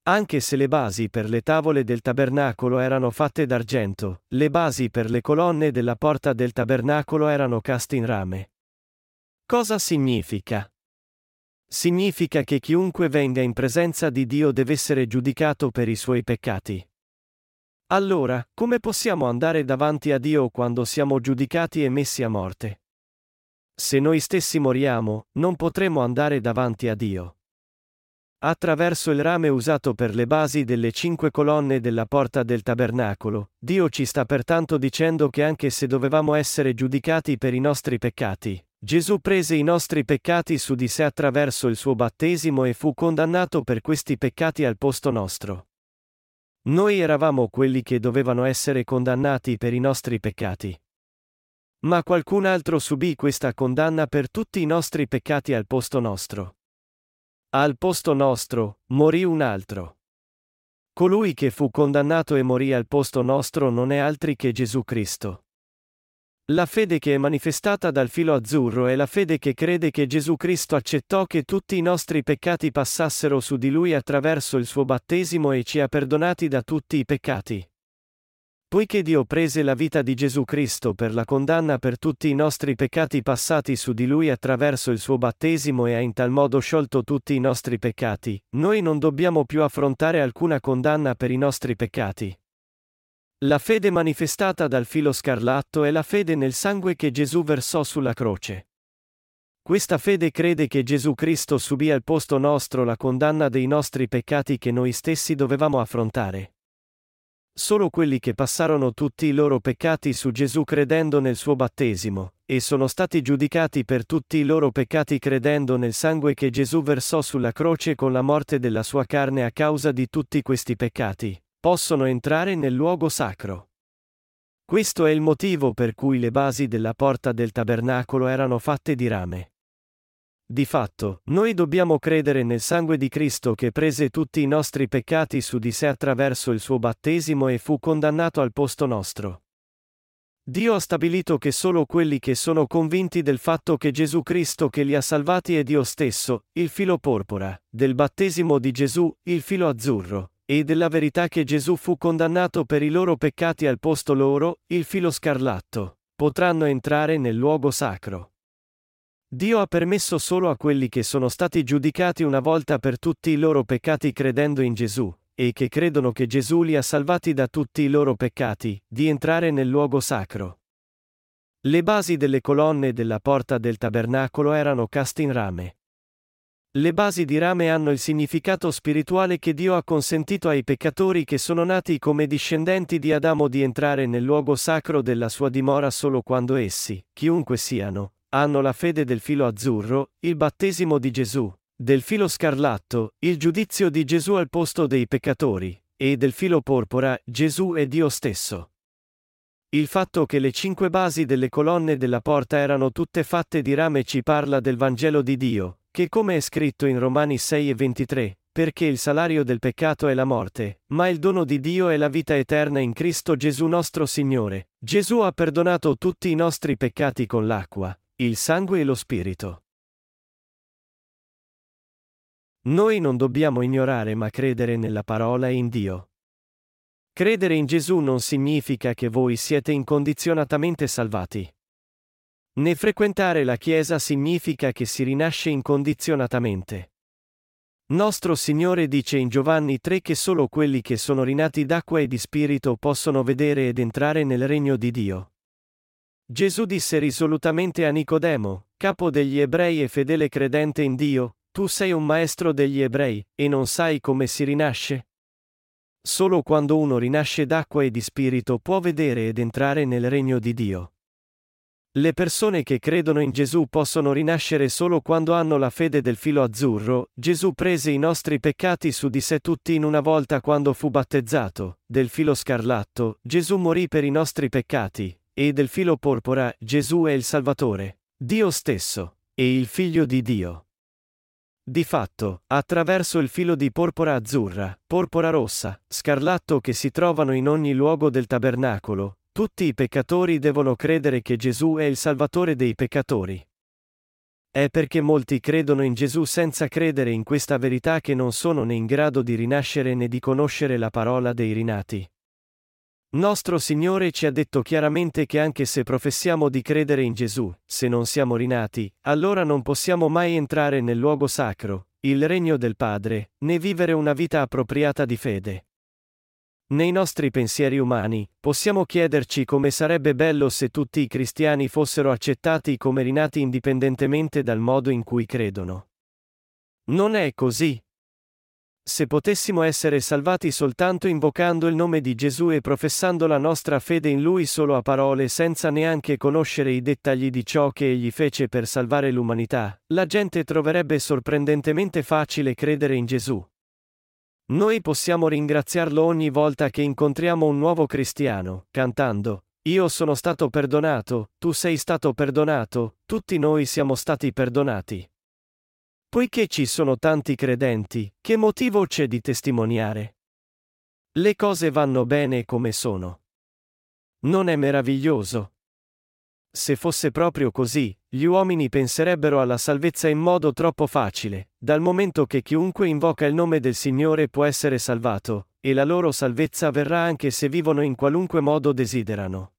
A: Anche se le basi per le tavole del tabernacolo erano fatte d'argento, le basi per le colonne della porta del tabernacolo erano caste in rame. Cosa significa? Significa che chiunque venga in presenza di Dio deve essere giudicato per i suoi peccati. Allora, come possiamo andare davanti a Dio quando siamo giudicati e messi a morte? Se noi stessi moriamo, non potremo andare davanti a Dio. Attraverso il rame usato per le basi delle cinque colonne della porta del tabernacolo, Dio ci sta pertanto dicendo che anche se dovevamo essere giudicati per i nostri peccati, Gesù prese i nostri peccati su di sé attraverso il suo battesimo e fu condannato per questi peccati al posto nostro. Noi eravamo quelli che dovevano essere condannati per i nostri peccati. Ma qualcun altro subì questa condanna per tutti i nostri peccati al posto nostro. Al posto nostro, morì un altro. Colui che fu condannato e morì al posto nostro non è altri che Gesù Cristo. La fede che è manifestata dal filo azzurro è la fede che crede che Gesù Cristo accettò che tutti i nostri peccati passassero su di lui attraverso il suo battesimo e ci ha perdonati da tutti i peccati. Poiché Dio prese la vita di Gesù Cristo per la condanna per tutti i nostri peccati passati su di lui attraverso il suo battesimo e ha in tal modo sciolto tutti i nostri peccati, noi non dobbiamo più affrontare alcuna condanna per i nostri peccati. La fede manifestata dal filo scarlatto è la fede nel sangue che Gesù versò sulla croce. Questa fede crede che Gesù Cristo subì al posto nostro la condanna dei nostri peccati che noi stessi dovevamo affrontare. Solo quelli che passarono tutti i loro peccati su Gesù credendo nel suo battesimo, e sono stati giudicati per tutti i loro peccati credendo nel sangue che Gesù versò sulla croce con la morte della sua carne a causa di tutti questi peccati, possono entrare nel luogo sacro. Questo è il motivo per cui le basi della porta del tabernacolo erano fatte di rame. Di fatto, noi dobbiamo credere nel sangue di Cristo che prese tutti i nostri peccati su di sé attraverso il suo battesimo e fu condannato al posto nostro. Dio ha stabilito che solo quelli che sono convinti del fatto che Gesù Cristo che li ha salvati è Dio stesso, il filo porpora, del battesimo di Gesù, il filo azzurro, e della verità che Gesù fu condannato per i loro peccati al posto loro, il filo scarlatto, potranno entrare nel luogo sacro. Dio ha permesso solo a quelli che sono stati giudicati una volta per tutti i loro peccati credendo in Gesù, e che credono che Gesù li ha salvati da tutti i loro peccati, di entrare nel luogo sacro. Le basi delle colonne della porta del tabernacolo erano caste in rame. Le basi di rame hanno il significato spirituale che Dio ha consentito ai peccatori che sono nati come discendenti di Adamo di entrare nel luogo sacro della sua dimora solo quando essi, chiunque siano, hanno la fede del filo azzurro, il battesimo di Gesù, del filo scarlatto, il giudizio di Gesù al posto dei peccatori, e del filo porpora, Gesù è Dio stesso. Il fatto che le cinque basi delle colonne della porta erano tutte fatte di rame ci parla del Vangelo di Dio, che come è scritto in Romani 6 e 23, perché il salario del peccato è la morte, ma il dono di Dio è la vita eterna in Cristo Gesù nostro Signore. Gesù ha perdonato tutti i nostri peccati con l'acqua, il sangue e lo spirito. Noi non dobbiamo ignorare ma credere nella parola e in Dio. Credere in Gesù non significa che voi siete incondizionatamente salvati. Né frequentare la Chiesa significa che si rinasce incondizionatamente. Nostro Signore dice in Giovanni 3 che solo quelli che sono rinati d'acqua e di spirito possono vedere ed entrare nel regno di Dio. Gesù disse risolutamente a Nicodemo, capo degli ebrei e fedele credente in Dio, tu sei un maestro degli ebrei, e non sai come si rinasce? Solo quando uno rinasce d'acqua e di spirito può vedere ed entrare nel regno di Dio. Le persone che credono in Gesù possono rinascere solo quando hanno la fede del filo azzurro, Gesù prese i nostri peccati su di sé tutti in una volta quando fu battezzato, del filo scarlatto, Gesù morì per i nostri peccati, e del filo porpora, Gesù è il Salvatore, Dio stesso, e il Figlio di Dio. Di fatto, attraverso il filo di porpora azzurra, porpora rossa, scarlatto che si trovano in ogni luogo del tabernacolo, tutti i peccatori devono credere che Gesù è il Salvatore dei peccatori. È perché molti credono in Gesù senza credere in questa verità che non sono né in grado di rinascere né di conoscere la parola dei rinati. Nostro Signore ci ha detto chiaramente che anche se professiamo di credere in Gesù, se non siamo rinati, allora non possiamo mai entrare nel luogo sacro, il regno del Padre, né vivere una vita appropriata di fede. Nei nostri pensieri umani, possiamo chiederci come sarebbe bello se tutti i cristiani fossero accettati come rinati indipendentemente dal modo in cui credono. Non è così. Se potessimo essere salvati soltanto invocando il nome di Gesù e professando la nostra fede in Lui solo a parole senza neanche conoscere i dettagli di ciò che Egli fece per salvare l'umanità, la gente troverebbe sorprendentemente facile credere in Gesù. Noi possiamo ringraziarlo ogni volta che incontriamo un nuovo cristiano, cantando, Io sono stato perdonato, tu sei stato perdonato, tutti noi siamo stati perdonati. Poiché ci sono tanti credenti, che motivo c'è di testimoniare? Le cose vanno bene come sono. Non è meraviglioso? Se fosse proprio così, gli uomini penserebbero alla salvezza in modo troppo facile, dal momento che chiunque invoca il nome del Signore può essere salvato, e la loro salvezza verrà anche se vivono in qualunque modo desiderano.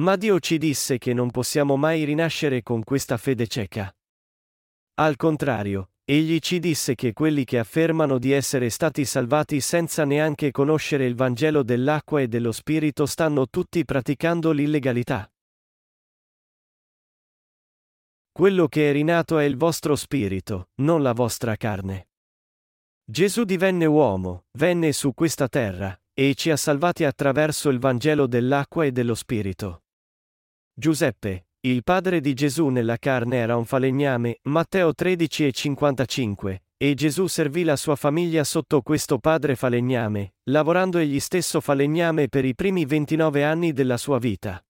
A: Ma Dio ci disse che non possiamo mai rinascere con questa fede cieca. Al contrario, egli ci disse che quelli che affermano di essere stati salvati senza neanche conoscere il Vangelo dell'acqua e dello Spirito stanno tutti praticando l'illegalità. Quello che è rinato è il vostro spirito, non la vostra carne. Gesù divenne uomo, venne su questa terra, e ci ha salvati attraverso il Vangelo dell'acqua e dello Spirito. Giuseppe, il padre di Gesù nella carne era un falegname, Matteo 13 e 55, e Gesù servì la sua famiglia sotto questo padre falegname, lavorando egli stesso falegname per i primi 29 anni della sua vita.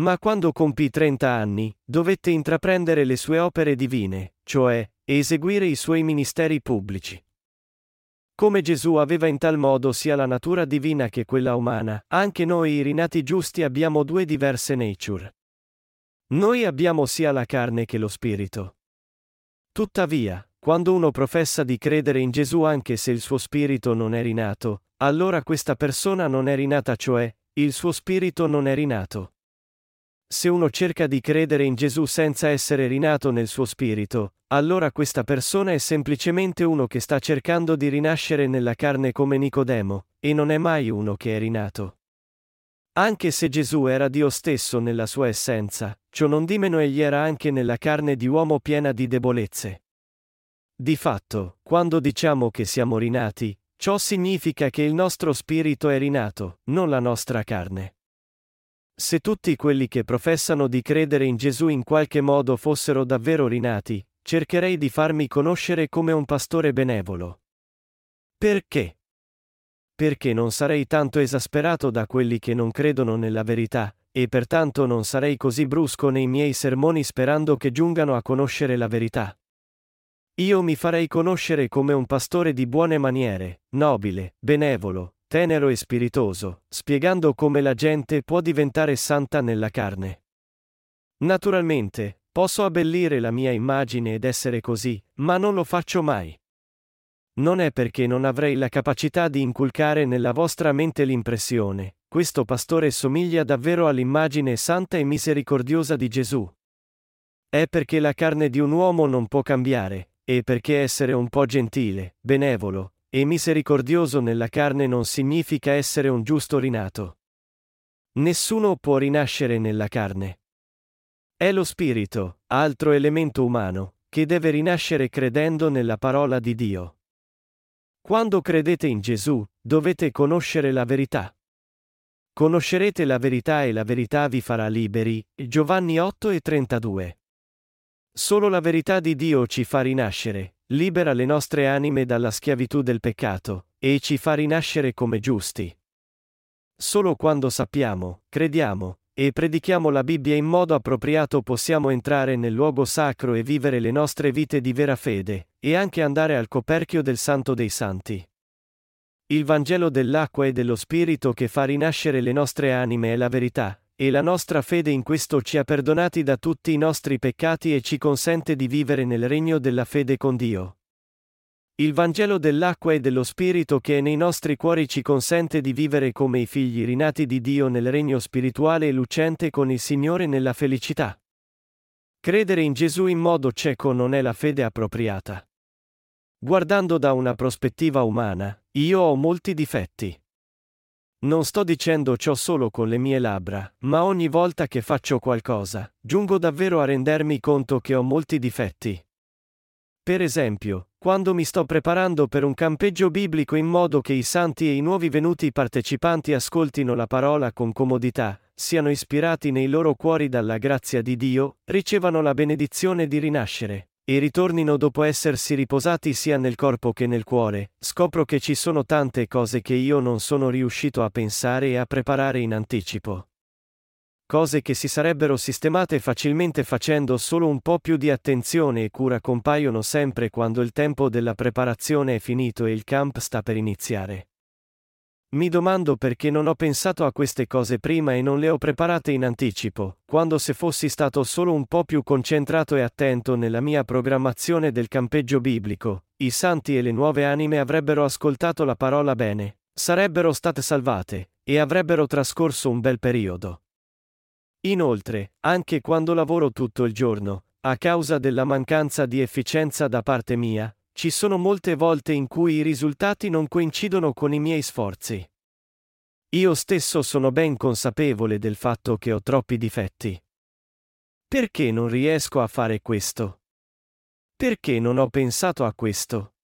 A: Ma quando compì 30 anni, dovette intraprendere le sue opere divine, cioè, eseguire i suoi ministeri pubblici. Come Gesù aveva in tal modo sia la natura divina che quella umana, anche noi i rinati giusti abbiamo due diverse nature. Noi abbiamo sia la carne che lo spirito. Tuttavia, quando uno professa di credere in Gesù anche se il suo spirito non è rinato, allora questa persona non è rinata, cioè, il suo spirito non è rinato. Se uno cerca di credere in Gesù senza essere rinato nel suo spirito, allora questa persona è semplicemente uno che sta cercando di rinascere nella carne come Nicodemo, e non è mai uno che è rinato. Anche se Gesù era Dio stesso nella sua essenza, ciò non di meno egli era anche nella carne di uomo piena di debolezze. Di fatto, quando diciamo che siamo rinati, ciò significa che il nostro spirito è rinato, non la nostra carne. Se tutti quelli che professano di credere in Gesù in qualche modo fossero davvero rinati, cercherei di farmi conoscere come un pastore benevolo. Perché? Perché non sarei tanto esasperato da quelli che non credono nella verità, e pertanto non sarei così brusco nei miei sermoni sperando che giungano a conoscere la verità. Io mi farei conoscere come un pastore di buone maniere, nobile, benevolo, tenero e spiritoso, spiegando come la gente può diventare santa nella carne. Naturalmente, posso abbellire la mia immagine ed essere così, ma non lo faccio mai. Non è perché non avrei la capacità di inculcare nella vostra mente l'impressione, questo pastore somiglia davvero all'immagine santa e misericordiosa di Gesù. È perché la carne di un uomo non può cambiare, e perché essere un po' gentile, benevolo e misericordioso nella carne non significa essere un giusto rinato. Nessuno può rinascere nella carne. È lo spirito, altro elemento umano, che deve rinascere credendo nella parola di Dio. Quando credete in Gesù, dovete conoscere la verità. Conoscerete la verità e la verità vi farà liberi. Giovanni 8 e 32. Solo la verità di Dio ci fa rinascere, libera le nostre anime dalla schiavitù del peccato, e ci fa rinascere come giusti. Solo quando sappiamo, crediamo, e predichiamo la Bibbia in modo appropriato possiamo entrare nel luogo sacro e vivere le nostre vite di vera fede, e anche andare al coperchio del Santo dei Santi. Il Vangelo dell'acqua e dello Spirito che fa rinascere le nostre anime è la verità, e la nostra fede in questo ci ha perdonati da tutti i nostri peccati e ci consente di vivere nel regno della fede con Dio. Il Vangelo dell'acqua e dello Spirito che è nei nostri cuori ci consente di vivere come i figli rinati di Dio nel regno spirituale e lucente con il Signore nella felicità. Credere in Gesù in modo cieco non è la fede appropriata. Guardando da una prospettiva umana, io ho molti difetti. Non sto dicendo ciò solo con le mie labbra, ma ogni volta che faccio qualcosa, giungo davvero a rendermi conto che ho molti difetti. Per esempio, quando mi sto preparando per un campeggio biblico in modo che i santi e i nuovi venuti partecipanti ascoltino la parola con comodità, siano ispirati nei loro cuori dalla grazia di Dio, ricevano la benedizione di rinascere e ritornino dopo essersi riposati sia nel corpo che nel cuore, scopro che ci sono tante cose che io non sono riuscito a pensare e a preparare in anticipo. Cose che si sarebbero sistemate facilmente facendo solo un po' più di attenzione e cura compaiono sempre quando il tempo della preparazione è finito e il camp sta per iniziare. Mi domando perché non ho pensato a queste cose prima e non le ho preparate in anticipo, quando se fossi stato solo un po' più concentrato e attento nella mia programmazione del campeggio biblico, i santi e le nuove anime avrebbero ascoltato la parola bene, sarebbero state salvate, e avrebbero trascorso un bel periodo. Inoltre, anche quando lavoro tutto il giorno, a causa della mancanza di efficienza da parte mia, ci sono molte volte in cui i risultati non coincidono con i miei sforzi. Io stesso sono ben consapevole del fatto che ho troppi difetti. Perché non riesco a fare questo? Perché non ho pensato a questo?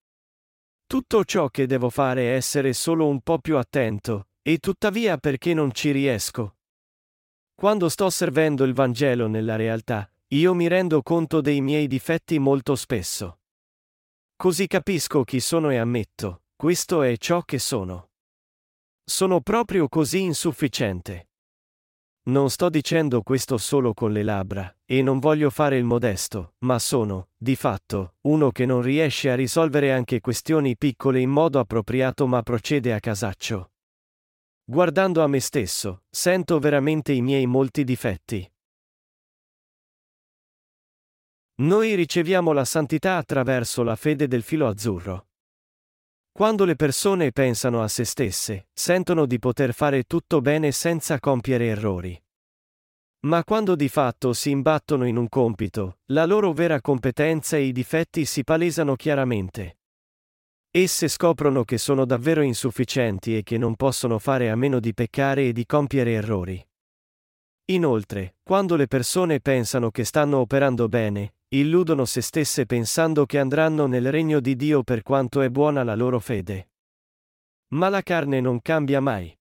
A: Tutto ciò che devo fare è essere solo un po' più attento, e tuttavia perché non ci riesco? Quando sto servendo il Vangelo nella realtà, io mi rendo conto dei miei difetti molto spesso. Così capisco chi sono e ammetto, questo è ciò che sono. Sono proprio così insufficiente. Non sto dicendo questo solo con le labbra, e non voglio fare il modesto, ma sono, di fatto, uno che non riesce a risolvere anche questioni piccole in modo appropriato ma procede a casaccio. Guardando a me stesso, sento veramente i miei molti difetti. Noi riceviamo la santità attraverso la fede del filo azzurro. Quando le persone pensano a se stesse, sentono di poter fare tutto bene senza compiere errori. Ma quando di fatto si imbattono in un compito, la loro vera competenza e i difetti si palesano chiaramente. Esse scoprono che sono davvero insufficienti e che non possono fare a meno di peccare e di compiere errori. Inoltre, quando le persone pensano che stanno operando bene, illudono se stesse pensando che andranno nel regno di Dio per quanto è buona la loro fede. Ma la carne non cambia mai.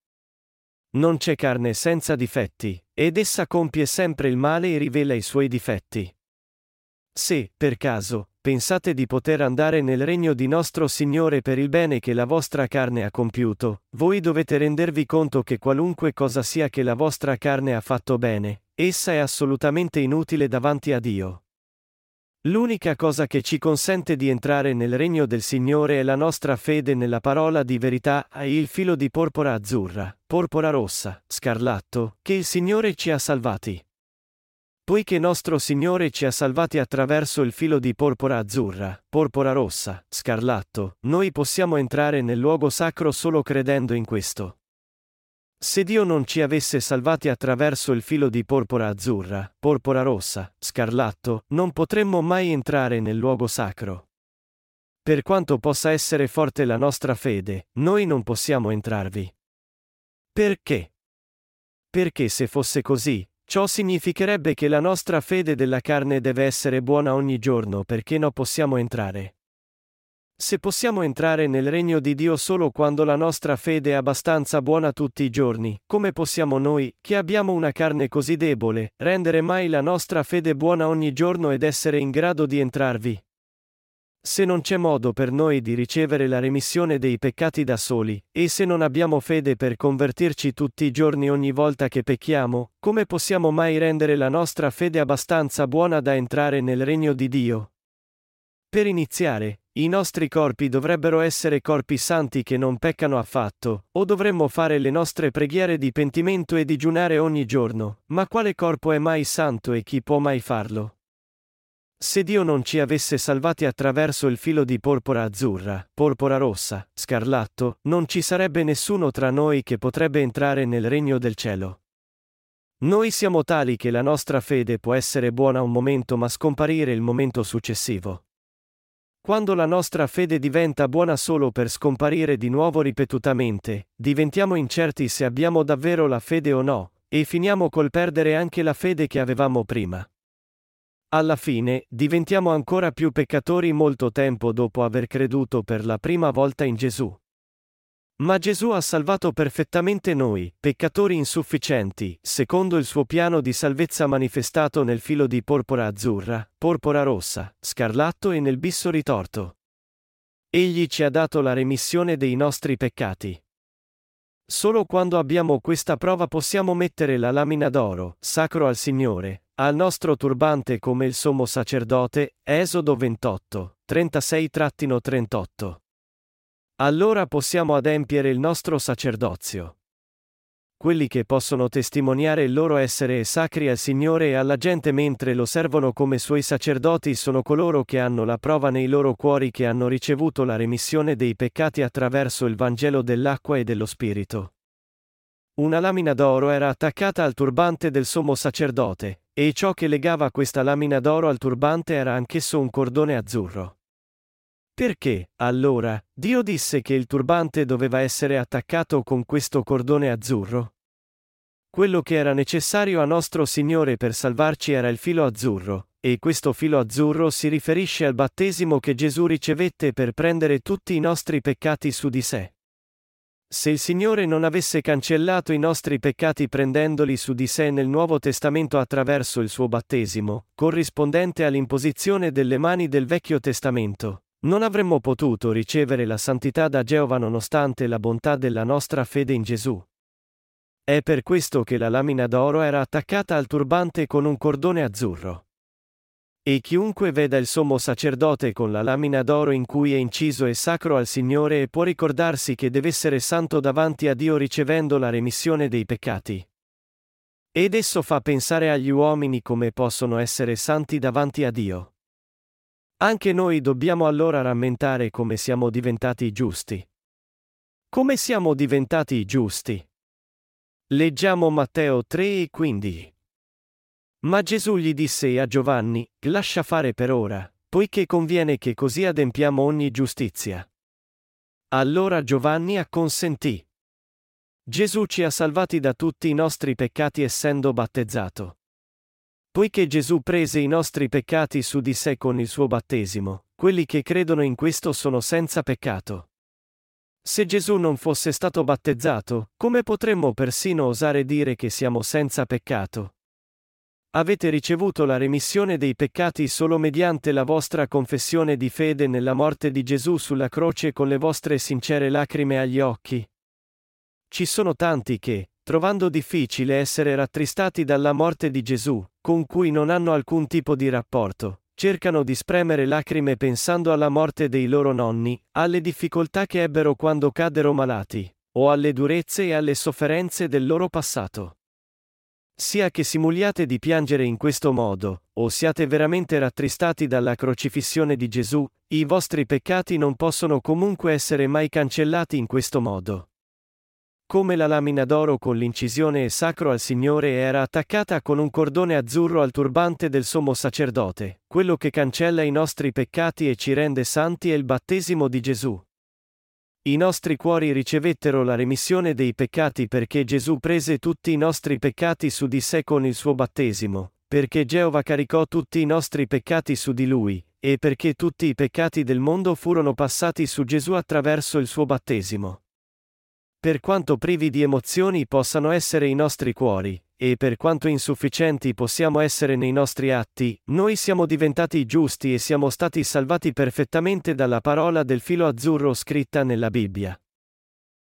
A: Non c'è carne senza difetti, ed essa compie sempre il male e rivela i suoi difetti. Se, per caso, pensate di poter andare nel regno di nostro Signore per il bene che la vostra carne ha compiuto, voi dovete rendervi conto che qualunque cosa sia che la vostra carne ha fatto bene, essa è assolutamente inutile davanti a Dio. L'unica cosa che ci consente di entrare nel regno del Signore è la nostra fede nella parola di verità e il filo di porpora azzurra, porpora rossa, scarlatto, che il Signore ci ha salvati. Poiché nostro Signore ci ha salvati attraverso il filo di porpora azzurra, porpora rossa, scarlatto, noi possiamo entrare nel luogo sacro solo credendo in questo. Se Dio non ci avesse salvati attraverso il filo di porpora azzurra, porpora rossa, scarlatto, non potremmo mai entrare nel luogo sacro. Per quanto possa essere forte la nostra fede, noi non possiamo entrarvi. Perché? Perché se fosse così, ciò significherebbe che la nostra fede della carne deve essere buona ogni giorno perché non possiamo entrare. Se possiamo entrare nel regno di Dio solo quando la nostra fede è abbastanza buona tutti i giorni, come possiamo noi, che abbiamo una carne così debole, rendere mai la nostra fede buona ogni giorno ed essere in grado di entrarvi? Se non c'è modo per noi di ricevere la remissione dei peccati da soli, e se non abbiamo fede per convertirci tutti i giorni ogni volta che pecchiamo, come possiamo mai rendere la nostra fede abbastanza buona da entrare nel regno di Dio? Per iniziare, i nostri corpi dovrebbero essere corpi santi che non peccano affatto, o dovremmo fare le nostre preghiere di pentimento e digiunare ogni giorno, ma quale corpo è mai santo e chi può mai farlo? Se Dio non ci avesse salvati attraverso il filo di porpora azzurra, porpora rossa, scarlatto, non ci sarebbe nessuno tra noi che potrebbe entrare nel regno del cielo. Noi siamo tali che la nostra fede può essere buona un momento ma scomparire il momento successivo. Quando la nostra fede diventa buona solo per scomparire di nuovo ripetutamente, diventiamo incerti se abbiamo davvero la fede o no, e finiamo col perdere anche la fede che avevamo prima. Alla fine, diventiamo ancora più peccatori molto tempo dopo aver creduto per la prima volta in Gesù. Ma Gesù ha salvato perfettamente noi, peccatori insufficienti, secondo il suo piano di salvezza manifestato nel filo di porpora azzurra, porpora rossa, scarlatto e nel bisso ritorto. Egli ci ha dato la remissione dei nostri peccati. Solo quando abbiamo questa prova possiamo mettere la lamina d'oro, sacro al Signore, al nostro turbante come il sommo sacerdote, Esodo 28, 36-38. Allora possiamo adempiere il nostro sacerdozio. Quelli che possono testimoniare il loro essere sacri al Signore e alla gente mentre lo servono come suoi sacerdoti sono coloro che hanno la prova nei loro cuori che hanno ricevuto la remissione dei peccati attraverso il Vangelo dell'acqua e dello Spirito. Una lamina d'oro era attaccata al turbante del sommo sacerdote, e ciò che legava questa lamina d'oro al turbante era anch'esso un cordone azzurro. Perché, allora, Dio disse che il turbante doveva essere attaccato con questo cordone azzurro? Quello che era necessario a nostro Signore per salvarci era il filo azzurro, e questo filo azzurro si riferisce al battesimo che Gesù ricevette per prendere tutti i nostri peccati su di sé. Se il Signore non avesse cancellato i nostri peccati prendendoli su di sé nel Nuovo Testamento attraverso il suo battesimo, corrispondente all'imposizione delle mani del Vecchio Testamento, non avremmo potuto ricevere la santità da Geova nonostante la bontà della nostra fede in Gesù. È per questo che la lamina d'oro era attaccata al turbante con un cordone azzurro. E chiunque veda il sommo sacerdote con la lamina d'oro in cui è inciso è sacro al Signore e può ricordarsi che deve essere santo davanti a Dio ricevendo la remissione dei peccati. Ed esso fa pensare agli uomini come possono essere santi davanti a Dio. Anche noi dobbiamo allora rammentare come siamo diventati giusti. Come siamo diventati giusti? Leggiamo Matteo 3 e 15. Ma Gesù gli disse a Giovanni, lascia fare per ora, poiché conviene che così adempiamo ogni giustizia. Allora Giovanni acconsentì. Gesù ci ha salvati da tutti i nostri peccati essendo battezzato. Poiché Gesù prese i nostri peccati su di sé con il suo battesimo, quelli che credono in questo sono senza peccato. Se Gesù non fosse stato battezzato, come potremmo persino osare dire che siamo senza peccato? Avete ricevuto la remissione dei peccati solo mediante la vostra confessione di fede nella morte di Gesù sulla croce con le vostre sincere lacrime agli occhi? Ci sono tanti che, trovando difficile essere rattristati dalla morte di Gesù, con cui non hanno alcun tipo di rapporto, cercano di spremere lacrime pensando alla morte dei loro nonni, alle difficoltà che ebbero quando caddero malati, o alle durezze e alle sofferenze del loro passato. Sia che simuliate di piangere in questo modo, o siate veramente rattristati dalla crocifissione di Gesù, i vostri peccati non possono comunque essere mai cancellati in questo modo. Come la lamina d'oro con l'incisione sacro al Signore era attaccata con un cordone azzurro al turbante del sommo sacerdote, quello che cancella i nostri peccati e ci rende santi è il battesimo di Gesù. I nostri cuori ricevettero la remissione dei peccati perché Gesù prese tutti i nostri peccati su di sé con il suo battesimo, perché Geova caricò tutti i nostri peccati su di lui, e perché tutti i peccati del mondo furono passati su Gesù attraverso il suo battesimo. Per quanto privi di emozioni possano essere i nostri cuori, e per quanto insufficienti possiamo essere nei nostri atti, noi siamo diventati giusti e siamo stati salvati perfettamente dalla parola del filo azzurro scritta nella Bibbia.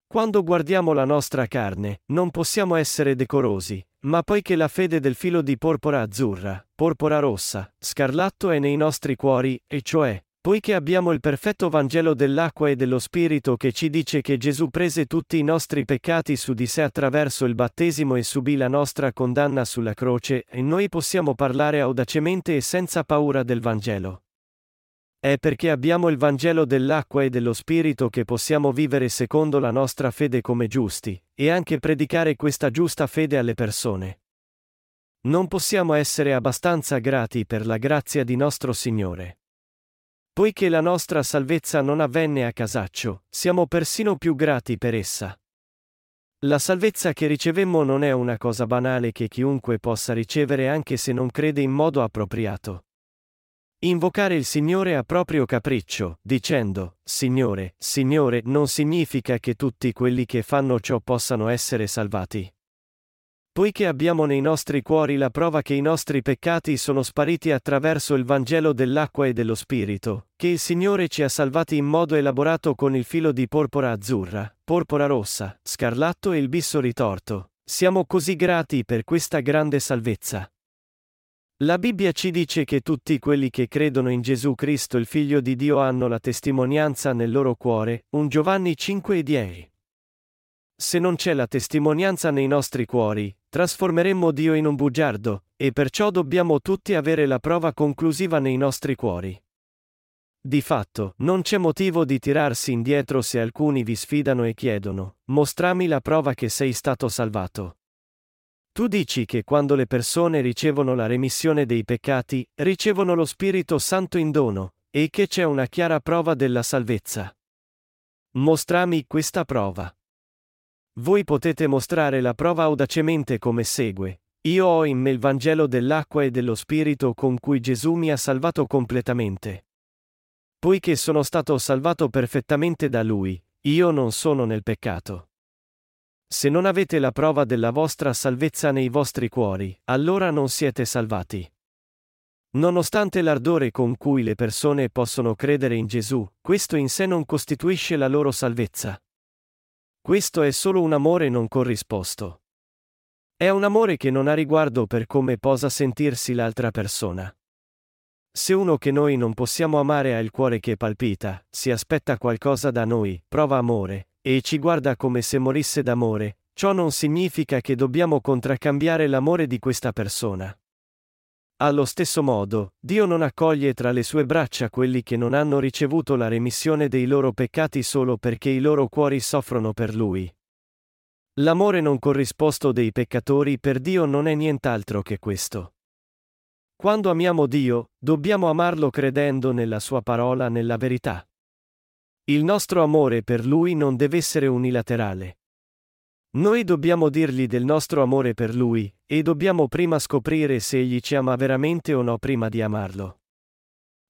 A: Quando guardiamo la nostra carne, non possiamo essere decorosi, ma poiché la fede del filo di porpora azzurra, porpora rossa, scarlatto è nei nostri cuori, e cioè, Poiché abbiamo il perfetto Vangelo dell'acqua e dello Spirito che ci dice che Gesù prese tutti i nostri peccati su di sé attraverso il battesimo e subì la nostra condanna sulla croce, e noi possiamo parlare audacemente e senza paura del Vangelo. È perché abbiamo il Vangelo dell'acqua e dello Spirito che possiamo vivere secondo la nostra fede come giusti, e anche predicare questa giusta fede alle persone. Non possiamo essere abbastanza grati per la grazia di nostro Signore. Poiché la nostra salvezza non avvenne a casaccio, siamo persino più grati per essa. La salvezza che ricevemmo non è una cosa banale che chiunque possa ricevere anche se non crede in modo appropriato. Invocare il Signore a proprio capriccio, dicendo, Signore, Signore, non significa che tutti quelli che fanno ciò possano essere salvati. Poiché abbiamo nei nostri cuori la prova che i nostri peccati sono spariti attraverso il Vangelo dell'acqua e dello Spirito, che il Signore ci ha salvati in modo elaborato con il filo di porpora azzurra, porpora rossa, scarlatto e il bisso ritorto, siamo così grati per questa grande salvezza. La Bibbia ci dice che tutti quelli che credono in Gesù Cristo il Figlio di Dio hanno la testimonianza nel loro cuore, 1 Giovanni 5 e 10. Se non c'è la testimonianza nei nostri cuori, trasformeremmo Dio in un bugiardo, e perciò dobbiamo tutti avere la prova conclusiva nei nostri cuori. Di fatto, non c'è motivo di tirarsi indietro se alcuni vi sfidano e chiedono, mostrami la prova che sei stato salvato. Tu dici che quando le persone ricevono la remissione dei peccati, ricevono lo Spirito Santo in dono, e che c'è una chiara prova della salvezza. Mostrami questa prova. Voi potete mostrare la prova audacemente come segue. Io ho in me il Vangelo dell'acqua e dello Spirito con cui Gesù mi ha salvato completamente. Poiché sono stato salvato perfettamente da Lui, io non sono nel peccato. Se non avete la prova della vostra salvezza nei vostri cuori, allora non siete salvati. Nonostante l'ardore con cui le persone possono credere in Gesù, questo in sé non costituisce la loro salvezza. Questo è solo un amore non corrisposto. È un amore che non ha riguardo per come posa sentirsi l'altra persona. Se uno che noi non possiamo amare ha il cuore che palpita, si aspetta qualcosa da noi, prova amore, e ci guarda come se morisse d'amore, ciò non significa che dobbiamo contraccambiare l'amore di questa persona. Allo stesso modo, Dio non accoglie tra le sue braccia quelli che non hanno ricevuto la remissione dei loro peccati solo perché i loro cuori soffrono per Lui. L'amore non corrisposto dei peccatori per Dio non è nient'altro che questo. Quando amiamo Dio, dobbiamo amarlo credendo nella Sua parola nella verità. Il nostro amore per Lui non deve essere unilaterale. Noi dobbiamo dirgli del nostro amore per Lui, e dobbiamo prima scoprire se Egli ci ama veramente o no prima di amarlo.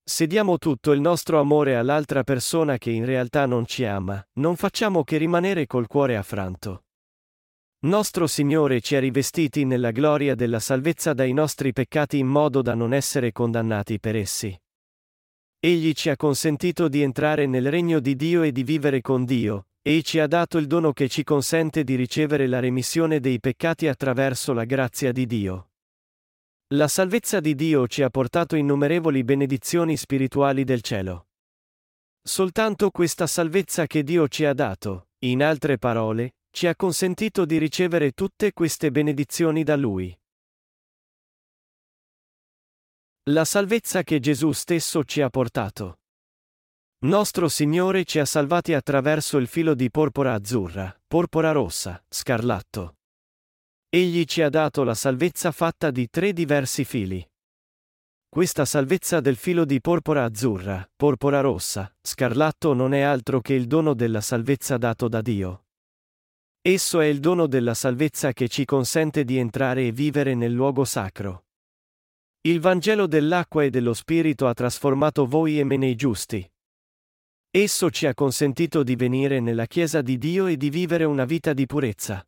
A: Se diamo tutto il nostro amore all'altra persona che in realtà non ci ama, non facciamo che rimanere col cuore affranto. Nostro Signore ci ha rivestiti nella gloria della salvezza dai nostri peccati in modo da non essere condannati per essi. Egli ci ha consentito di entrare nel regno di Dio e di vivere con Dio, e ci ha dato il dono che ci consente di ricevere la remissione dei peccati attraverso la grazia di Dio. La salvezza di Dio ci ha portato innumerevoli benedizioni spirituali del cielo. Soltanto questa salvezza che Dio ci ha dato, in altre parole, ci ha consentito di ricevere tutte queste benedizioni da Lui. La salvezza che Gesù stesso ci ha portato. Nostro Signore ci ha salvati attraverso il filo di porpora azzurra, porpora rossa, scarlatto. Egli ci ha dato la salvezza fatta di tre diversi fili. Questa salvezza del filo di porpora azzurra, porpora rossa, scarlatto non è altro che il dono della salvezza dato da Dio. Esso è il dono della salvezza che ci consente di entrare e vivere nel luogo sacro. Il Vangelo dell'acqua e dello Spirito ha trasformato voi e me nei giusti. Esso ci ha consentito di venire nella Chiesa di Dio e di vivere una vita di purezza.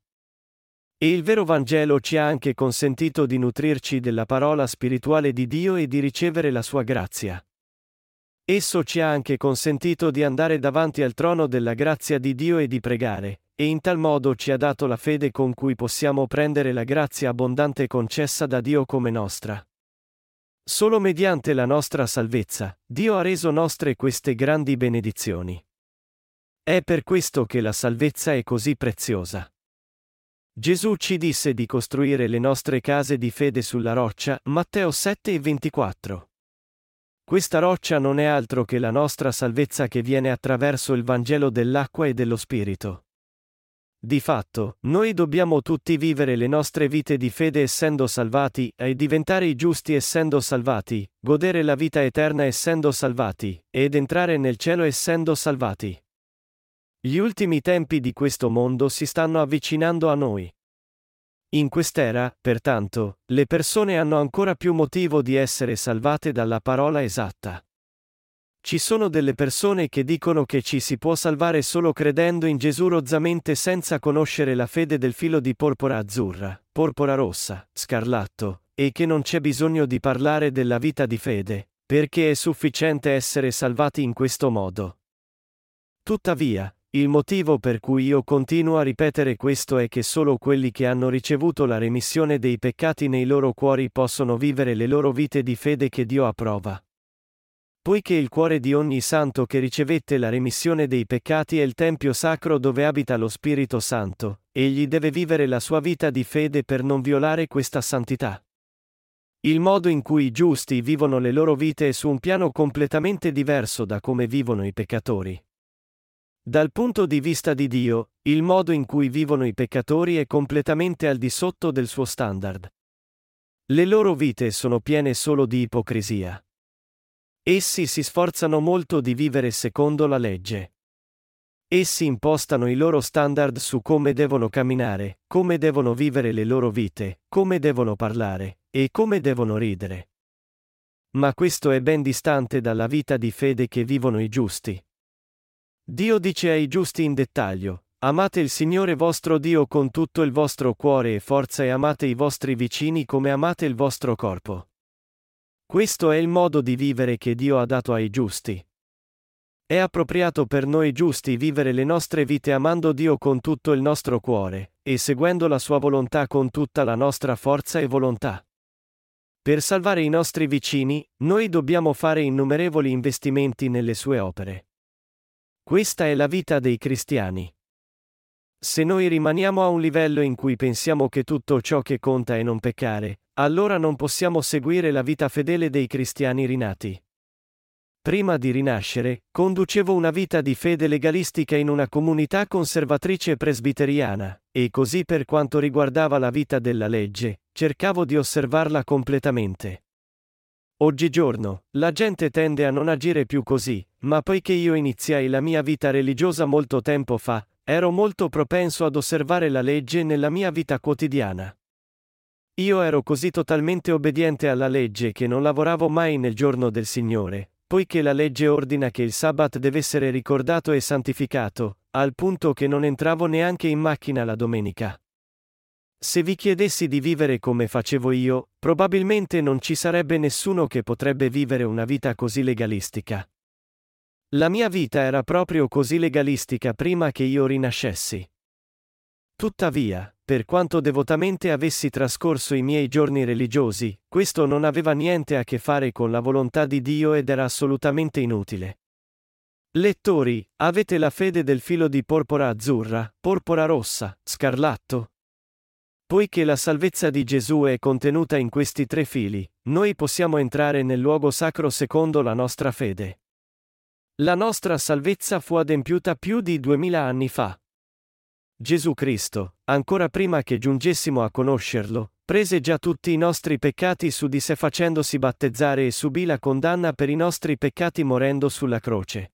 A: E il vero Vangelo ci ha anche consentito di nutrirci della parola spirituale di Dio e di ricevere la sua grazia. Esso ci ha anche consentito di andare davanti al trono della grazia di Dio e di pregare, e in tal modo ci ha dato la fede con cui possiamo prendere la grazia abbondante concessa da Dio come nostra. Solo mediante la nostra salvezza, Dio ha reso nostre queste grandi benedizioni. È per questo che la salvezza è così preziosa. Gesù ci disse di costruire le nostre case di fede sulla roccia, Matteo 7 e 24. Questa roccia non è altro che la nostra salvezza che viene attraverso il Vangelo dell'acqua e dello Spirito. Di fatto, noi dobbiamo tutti vivere le nostre vite di fede essendo salvati, e diventare i giusti essendo salvati, godere la vita eterna essendo salvati, ed entrare nel cielo essendo salvati. Gli ultimi tempi di questo mondo si stanno avvicinando a noi. In quest'era, pertanto, le persone hanno ancora più motivo di essere salvate dalla parola esatta. Ci sono delle persone che dicono che ci si può salvare solo credendo in Gesù rozzamente senza conoscere la fede del filo di porpora azzurra, porpora rossa, scarlatto, e che non c'è bisogno di parlare della vita di fede, perché è sufficiente essere salvati in questo modo. Tuttavia, il motivo per cui io continuo a ripetere questo è che solo quelli che hanno ricevuto la remissione dei peccati nei loro cuori possono vivere le loro vite di fede che Dio approva. Poiché il cuore di ogni santo che ricevette la remissione dei peccati è il Tempio sacro dove abita lo Spirito Santo, egli deve vivere la sua vita di fede per non violare questa santità. Il modo in cui i giusti vivono le loro vite è su un piano completamente diverso da come vivono i peccatori. Dal punto di vista di Dio, il modo in cui vivono i peccatori è completamente al di sotto del suo standard. Le loro vite sono piene solo di ipocrisia. Essi si sforzano molto di vivere secondo la legge. Essi impostano i loro standard su come devono camminare, come devono vivere le loro vite, come devono parlare, e come devono ridere. Ma questo è ben distante dalla vita di fede che vivono i giusti. Dio dice ai giusti in dettaglio, amate il Signore vostro Dio con tutto il vostro cuore e forza e amate i vostri vicini come amate il vostro corpo. Questo è il modo di vivere che Dio ha dato ai giusti. È appropriato per noi giusti vivere le nostre vite amando Dio con tutto il nostro cuore, e seguendo la sua volontà con tutta la nostra forza e volontà. Per salvare i nostri vicini, noi dobbiamo fare innumerevoli investimenti nelle sue opere. Questa è la vita dei cristiani. Se noi rimaniamo a un livello in cui pensiamo che tutto ciò che conta è non peccare, allora non possiamo seguire la vita fedele dei cristiani rinati. Prima di rinascere, conducevo una vita di fede legalistica in una comunità conservatrice presbiteriana, e così per quanto riguardava la vita della legge, cercavo di osservarla completamente. Oggigiorno, la gente tende a non agire più così, ma poiché io iniziai la mia vita religiosa molto tempo fa, ero molto propenso ad osservare la legge nella mia vita quotidiana. Io ero così totalmente obbediente alla legge che non lavoravo mai nel giorno del Signore, poiché la legge ordina che il Sabbat deve essere ricordato e santificato, al punto che non entravo neanche in macchina la domenica. Se vi chiedessi di vivere come facevo io, probabilmente non ci sarebbe nessuno che potrebbe vivere una vita così legalistica. La mia vita era proprio così legalistica prima che io rinascessi. Tuttavia, per quanto devotamente avessi trascorso i miei giorni religiosi, questo non aveva niente a che fare con la volontà di Dio ed era assolutamente inutile. Lettori, avete la fede del filo di porpora azzurra, porpora rossa, scarlatto, Poiché la salvezza di Gesù è contenuta in questi tre fili, noi possiamo entrare nel luogo sacro secondo la nostra fede. La nostra salvezza fu adempiuta più di duemila anni fa. Gesù Cristo, ancora prima che giungessimo a conoscerlo, prese già tutti i nostri peccati su di sé facendosi battezzare e subì la condanna per i nostri peccati morendo sulla croce.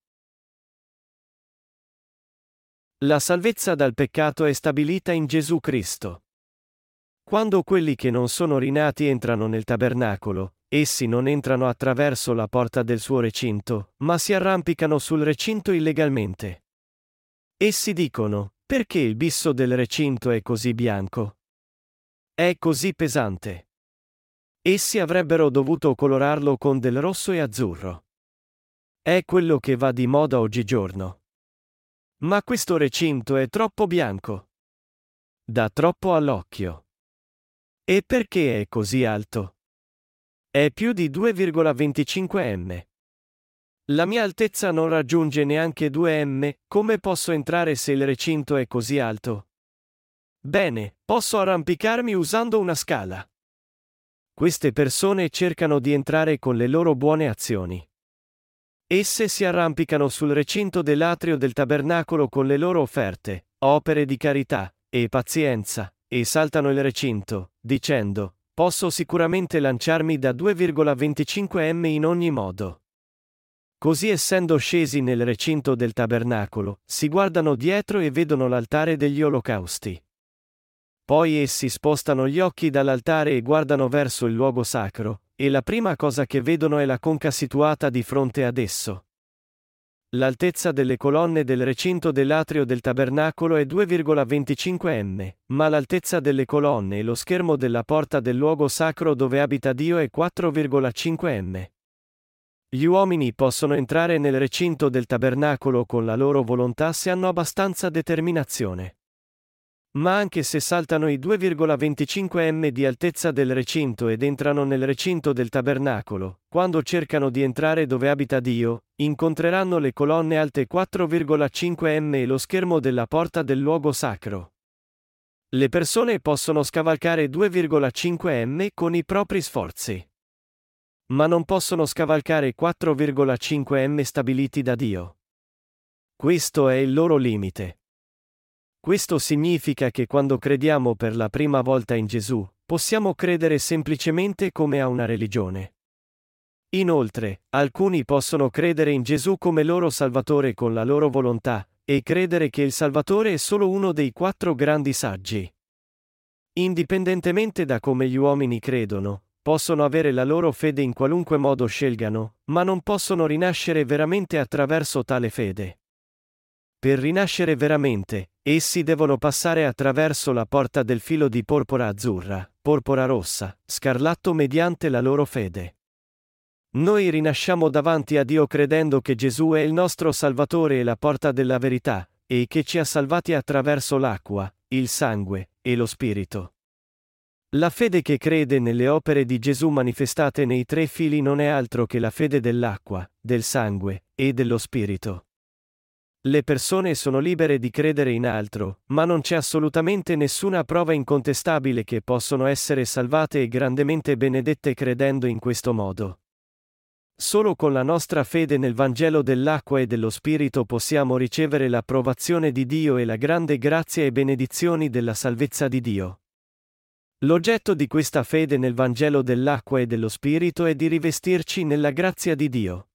A: La salvezza dal peccato è stabilita in Gesù Cristo. Quando quelli che non sono rinati entrano nel tabernacolo, essi non entrano attraverso la porta del suo recinto, ma si arrampicano sul recinto illegalmente. Essi dicono, perché il bisso del recinto è così bianco? È così pesante. Essi avrebbero dovuto colorarlo con del rosso e azzurro. È quello che va di moda oggigiorno. Ma questo recinto è troppo bianco. Dà troppo all'occhio. E perché è così alto? È più di 2,25 m. La mia altezza non raggiunge neanche 2 m, come posso entrare se il recinto è così alto? Bene, posso arrampicarmi usando una scala. Queste persone cercano di entrare con le loro buone azioni. Esse si arrampicano sul recinto dell'atrio del tabernacolo con le loro offerte, opere di carità, e pazienza, e saltano il recinto, dicendo, posso sicuramente lanciarmi da 2,25 m in ogni modo. Così essendo scesi nel recinto del tabernacolo, si guardano dietro e vedono l'altare degli olocausti. Poi essi spostano gli occhi dall'altare e guardano verso il luogo sacro, e la prima cosa che vedono è la conca situata di fronte ad esso. L'altezza delle colonne del recinto dell'atrio del tabernacolo è 2,25 m, ma l'altezza delle colonne e lo schermo della porta del luogo sacro dove abita Dio è 4,5 m. Gli uomini possono entrare nel recinto del tabernacolo con la loro volontà se hanno abbastanza determinazione. Ma anche se saltano i 2,25 m di altezza del recinto ed entrano nel recinto del tabernacolo, quando cercano di entrare dove abita Dio, incontreranno le colonne alte 4,5 m e lo schermo della porta del luogo sacro. Le persone possono scavalcare 2,5 m con i propri sforzi. Ma non possono scavalcare 4,5 m stabiliti da Dio. Questo è il loro limite. Questo significa che quando crediamo per la prima volta in Gesù, possiamo credere semplicemente come a una religione. Inoltre, alcuni possono credere in Gesù come loro Salvatore con la loro volontà, e credere che il Salvatore è solo uno dei quattro grandi saggi. Indipendentemente da come gli uomini credono, possono avere la loro fede in qualunque modo scelgano, ma non possono rinascere veramente attraverso tale fede. Per rinascere veramente, essi devono passare attraverso la porta del filo di porpora azzurra, porpora rossa, scarlatto mediante la loro fede. Noi rinasciamo davanti a Dio credendo che Gesù è il nostro Salvatore e la porta della verità, e che ci ha salvati attraverso l'acqua, il sangue e lo Spirito. La fede che crede nelle opere di Gesù manifestate nei tre fili non è altro che la fede dell'acqua, del sangue e dello Spirito. Le persone sono libere di credere in altro, ma non c'è assolutamente nessuna prova incontestabile che possono essere salvate e grandemente benedette credendo in questo modo. Solo con la nostra fede nel Vangelo dell'acqua e dello Spirito possiamo ricevere l'approvazione di Dio e la grande grazia e benedizioni della salvezza di Dio. L'oggetto di questa fede nel Vangelo dell'acqua e dello Spirito è di rivestirci nella grazia di Dio.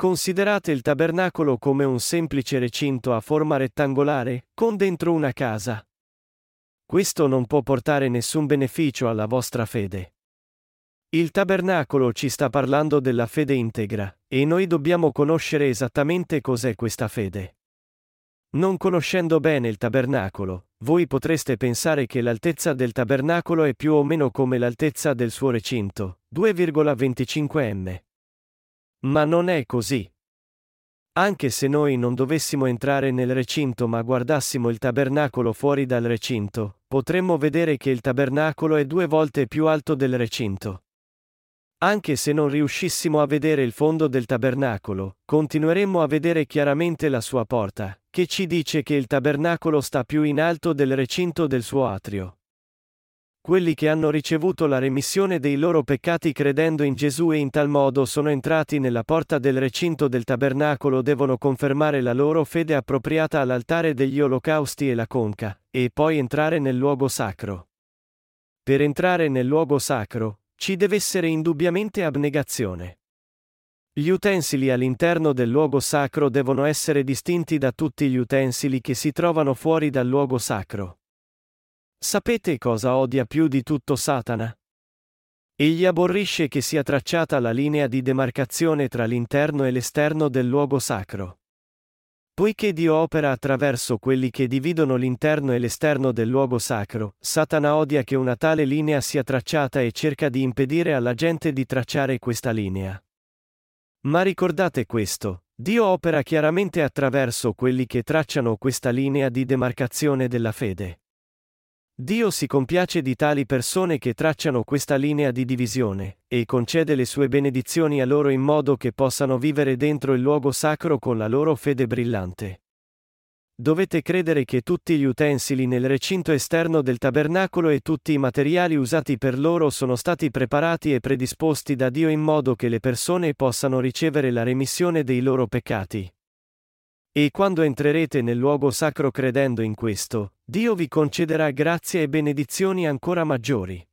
A: Considerate il tabernacolo come un semplice recinto a forma rettangolare, con dentro una casa. Questo non può portare nessun beneficio alla vostra fede. Il tabernacolo ci sta parlando della fede integra, e noi dobbiamo conoscere esattamente cos'è questa fede. Non conoscendo bene il tabernacolo, voi potreste pensare che l'altezza del tabernacolo è più o meno come l'altezza del suo recinto, 2,25 m. Ma non è così. Anche se noi non dovessimo entrare nel recinto ma guardassimo il tabernacolo fuori dal recinto, potremmo vedere che il tabernacolo è due volte più alto del recinto. Anche se non riuscissimo a vedere il fondo del tabernacolo, continueremmo a vedere chiaramente la sua porta, che ci dice che il tabernacolo sta più in alto del recinto del suo atrio. Quelli che hanno ricevuto la remissione dei loro peccati credendo in Gesù e in tal modo sono entrati nella porta del recinto del tabernacolo devono confermare la loro fede appropriata all'altare degli olocausti e la conca, e poi entrare nel luogo sacro. Per entrare nel luogo sacro, ci deve essere indubbiamente abnegazione. Gli utensili all'interno del luogo sacro devono essere distinti da tutti gli utensili che si trovano fuori dal luogo sacro. Sapete cosa odia più di tutto Satana? Egli aborrisce che sia tracciata la linea di demarcazione tra l'interno e l'esterno del luogo sacro. Poiché Dio opera attraverso quelli che dividono l'interno e l'esterno del luogo sacro, Satana odia che una tale linea sia tracciata e cerca di impedire alla gente di tracciare questa linea. Ma ricordate questo, Dio opera chiaramente attraverso quelli che tracciano questa linea di demarcazione della fede. Dio si compiace di tali persone che tracciano questa linea di divisione, e concede le sue benedizioni a loro in modo che possano vivere dentro il luogo sacro con la loro fede brillante. Dovete credere che tutti gli utensili nel recinto esterno del tabernacolo e tutti i materiali usati per loro sono stati preparati e predisposti da Dio in modo che le persone possano ricevere la remissione dei loro peccati. E quando entrerete nel luogo sacro credendo in questo, Dio vi concederà grazie e benedizioni ancora maggiori.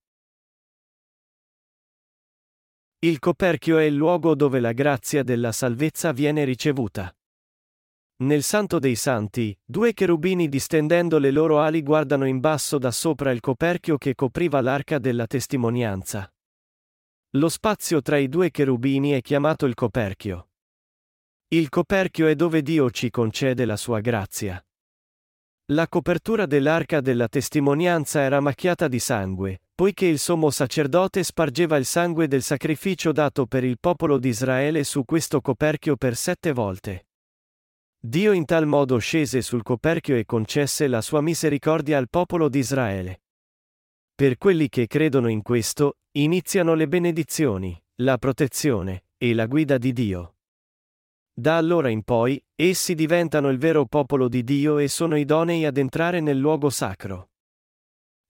A: Il coperchio è il luogo dove la grazia della salvezza viene ricevuta. Nel Santo dei Santi, due cherubini distendendo le loro ali guardano in basso da sopra il coperchio che copriva l'arca della testimonianza. Lo spazio tra i due cherubini è chiamato il coperchio. Il coperchio è dove Dio ci concede la sua grazia. La copertura dell'arca della testimonianza era macchiata di sangue, poiché il sommo sacerdote spargeva il sangue del sacrificio dato per il popolo di Israele su questo coperchio per sette volte. Dio in tal modo scese sul coperchio e concesse la sua misericordia al popolo di Israele. Per quelli che credono in questo, iniziano le benedizioni, la protezione e la guida di Dio. Da allora in poi, essi diventano il vero popolo di Dio e sono idonei ad entrare nel luogo sacro.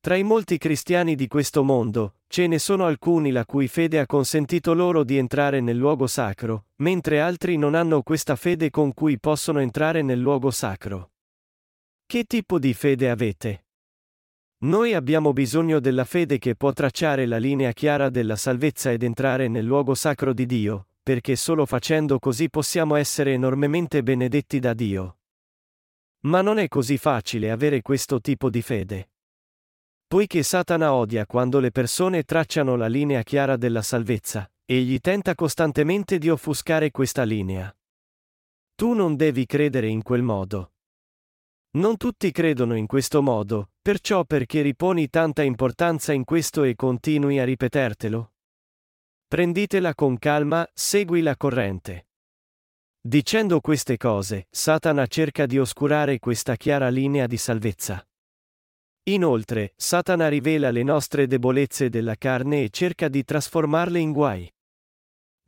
A: Tra i molti cristiani di questo mondo, ce ne sono alcuni la cui fede ha consentito loro di entrare nel luogo sacro, mentre altri non hanno questa fede con cui possono entrare nel luogo sacro. Che tipo di fede avete? Noi abbiamo bisogno della fede che può tracciare la linea chiara della salvezza ed entrare nel luogo sacro di Dio, perché solo facendo così possiamo essere enormemente benedetti da Dio. Ma non è così facile avere questo tipo di fede. Poiché Satana odia quando le persone tracciano la linea chiara della salvezza, egli tenta costantemente di offuscare questa linea. Tu non devi credere in quel modo. Non tutti credono in questo modo, perciò perché riponi tanta importanza in questo e continui a ripetertelo? Prenditela con calma, segui la corrente. Dicendo queste cose, Satana cerca di oscurare questa chiara linea di salvezza. Inoltre, Satana rivela le nostre debolezze della carne e cerca di trasformarle in guai.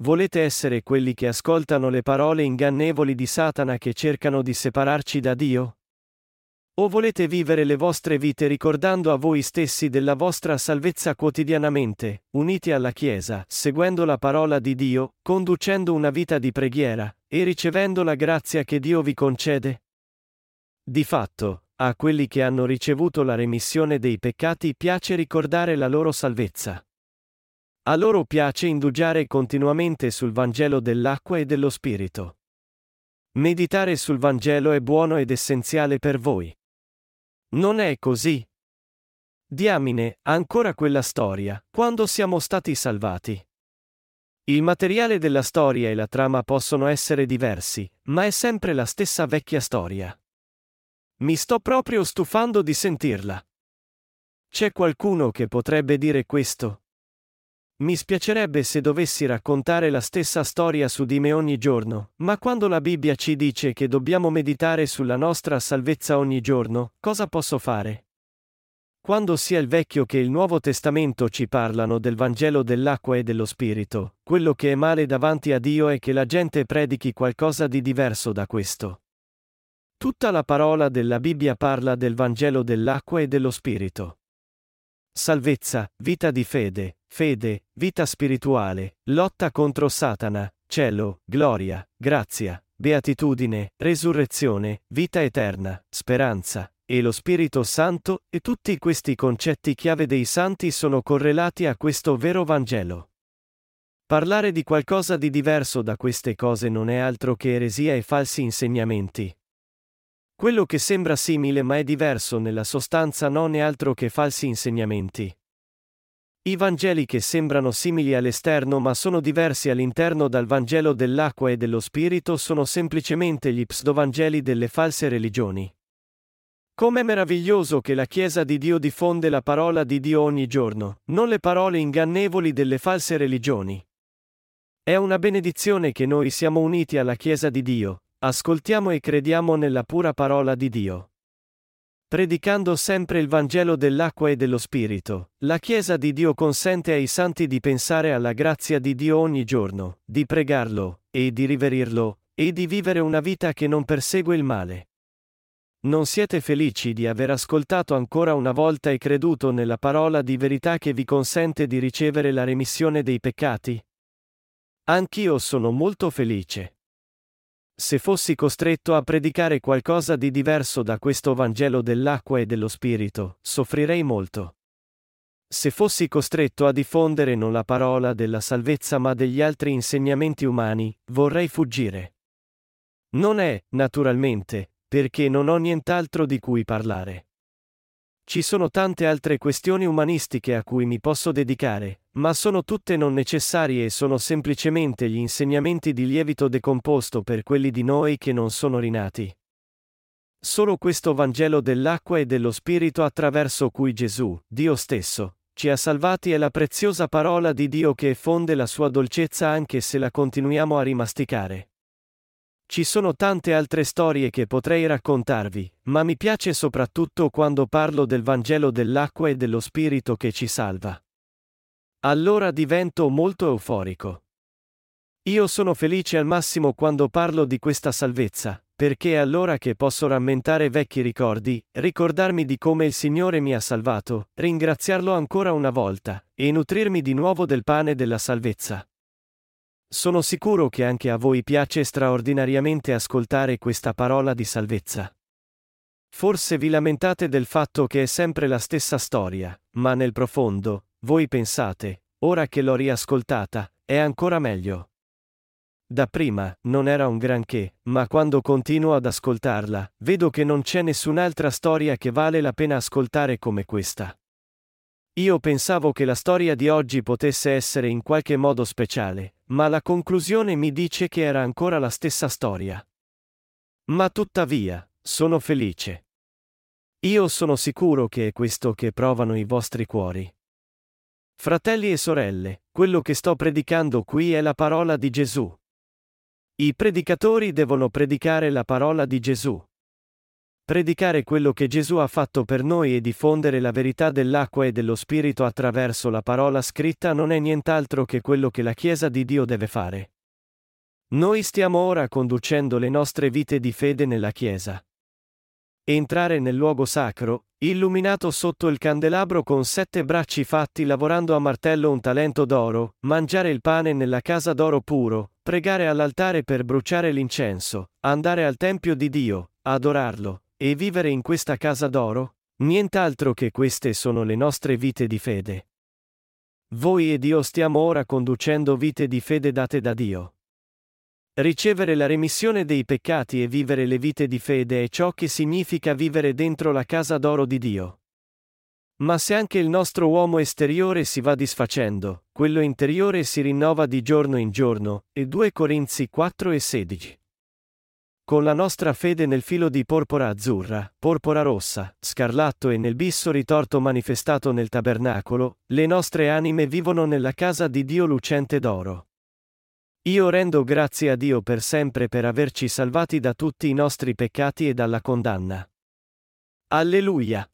A: Volete essere quelli che ascoltano le parole ingannevoli di Satana che cercano di separarci da Dio? O volete vivere le vostre vite ricordando a voi stessi della vostra salvezza quotidianamente, uniti alla Chiesa, seguendo la parola di Dio, conducendo una vita di preghiera, e ricevendo la grazia che Dio vi concede? Di fatto, a quelli che hanno ricevuto la remissione dei peccati piace ricordare la loro salvezza. A loro piace indugiare continuamente sul Vangelo dell'acqua e dello Spirito. Meditare sul Vangelo è buono ed essenziale per voi. Non è così. Diamine, ancora quella storia, quando siamo stati salvati. Il materiale della storia e la trama possono essere diversi, ma è sempre la stessa vecchia storia. Mi sto proprio stufando di sentirla. C'è qualcuno che potrebbe dire questo? Mi spiacerebbe se dovessi raccontare la stessa storia su di me ogni giorno, ma quando la Bibbia ci dice che dobbiamo meditare sulla nostra salvezza ogni giorno, cosa posso fare? Quando sia il Vecchio che il Nuovo Testamento ci parlano del Vangelo dell'acqua e dello Spirito, quello che è male davanti a Dio è che la gente predichi qualcosa di diverso da questo. Tutta la parola della Bibbia parla del Vangelo dell'acqua e dello Spirito. Salvezza, vita di fede, fede, vita spirituale, lotta contro Satana, cielo, gloria, grazia, beatitudine, resurrezione, vita eterna, speranza, e lo Spirito Santo, e tutti questi concetti chiave dei santi sono correlati a questo vero Vangelo. Parlare di qualcosa di diverso da queste cose non è altro che eresia e falsi insegnamenti. Quello che sembra simile ma è diverso nella sostanza non è altro che falsi insegnamenti. I Vangeli che sembrano simili all'esterno ma sono diversi all'interno dal Vangelo dell'acqua e dello Spirito sono semplicemente gli psdovangeli delle false religioni. Com'è meraviglioso che la Chiesa di Dio diffonde la parola di Dio ogni giorno, non le parole ingannevoli delle false religioni. È una benedizione che noi siamo uniti alla Chiesa di Dio, ascoltiamo e crediamo nella pura parola di Dio. Predicando sempre il Vangelo dell'acqua e dello Spirito, la Chiesa di Dio consente ai santi di pensare alla grazia di Dio ogni giorno, di pregarlo, e di riverirlo, e di vivere una vita che non persegue il male. Non siete felici di aver ascoltato ancora una volta e creduto nella parola di verità che vi consente di ricevere la remissione dei peccati? Anch'io sono molto felice. Se fossi costretto a predicare qualcosa di diverso da questo Vangelo dell'acqua e dello Spirito, soffrirei molto. Se fossi costretto a diffondere non la parola della salvezza ma degli altri insegnamenti umani, vorrei fuggire. Non è, naturalmente, perché non ho nient'altro di cui parlare. Ci sono tante altre questioni umanistiche a cui mi posso dedicare, ma sono tutte non necessarie e sono semplicemente gli insegnamenti di lievito decomposto per quelli di noi che non sono rinati. Solo questo Vangelo dell'acqua e dello Spirito attraverso cui Gesù, Dio stesso, ci ha salvati è la preziosa parola di Dio che fonde la sua dolcezza anche se la continuiamo a rimasticare. Ci sono tante altre storie che potrei raccontarvi, ma mi piace soprattutto quando parlo del Vangelo dell'acqua e dello Spirito che ci salva. Allora divento molto euforico. Io sono felice al massimo quando parlo di questa salvezza, perché è allora che posso rammentare vecchi ricordi, ricordarmi di come il Signore mi ha salvato, ringraziarlo ancora una volta, e nutrirmi di nuovo del pane della salvezza. Sono sicuro che anche a voi piace straordinariamente ascoltare questa parola di salvezza. Forse vi lamentate del fatto che è sempre la stessa storia, ma nel profondo, voi pensate, ora che l'ho riascoltata, è ancora meglio. Da prima, non era un granché, ma quando continuo ad ascoltarla, vedo che non c'è nessun'altra storia che vale la pena ascoltare come questa. Io pensavo che la storia di oggi potesse essere in qualche modo speciale, ma la conclusione mi dice che era ancora la stessa storia. Ma tuttavia, sono felice. Io sono sicuro che è questo che provano i vostri cuori. Fratelli e sorelle, quello che sto predicando qui è la parola di Gesù. I predicatori devono predicare la parola di Gesù. Predicare quello che Gesù ha fatto per noi e diffondere la verità dell'acqua e dello Spirito attraverso la parola scritta non è nient'altro che quello che la Chiesa di Dio deve fare. Noi stiamo ora conducendo le nostre vite di fede nella Chiesa. Entrare nel luogo sacro, illuminato sotto il candelabro con sette bracci fatti lavorando a martello un talento d'oro, mangiare il pane nella casa d'oro puro, pregare all'altare per bruciare l'incenso, andare al Tempio di Dio, adorarlo, e vivere in questa casa d'oro? Nient'altro che queste sono le nostre vite di fede. Voi ed io stiamo ora conducendo vite di fede date da Dio. Ricevere la remissione dei peccati e vivere le vite di fede è ciò che significa vivere dentro la casa d'oro di Dio. Ma se anche il nostro uomo esteriore si va disfacendo, quello interiore si rinnova di giorno in giorno, e 2 Corinzi 4 e 16. Con la nostra fede nel filo di porpora azzurra, porpora rossa, scarlatto e nel bisso ritorto manifestato nel tabernacolo, le nostre anime vivono nella casa di Dio lucente d'oro. Io rendo grazie a Dio per sempre per averci salvati da tutti i nostri peccati e dalla condanna. Alleluia!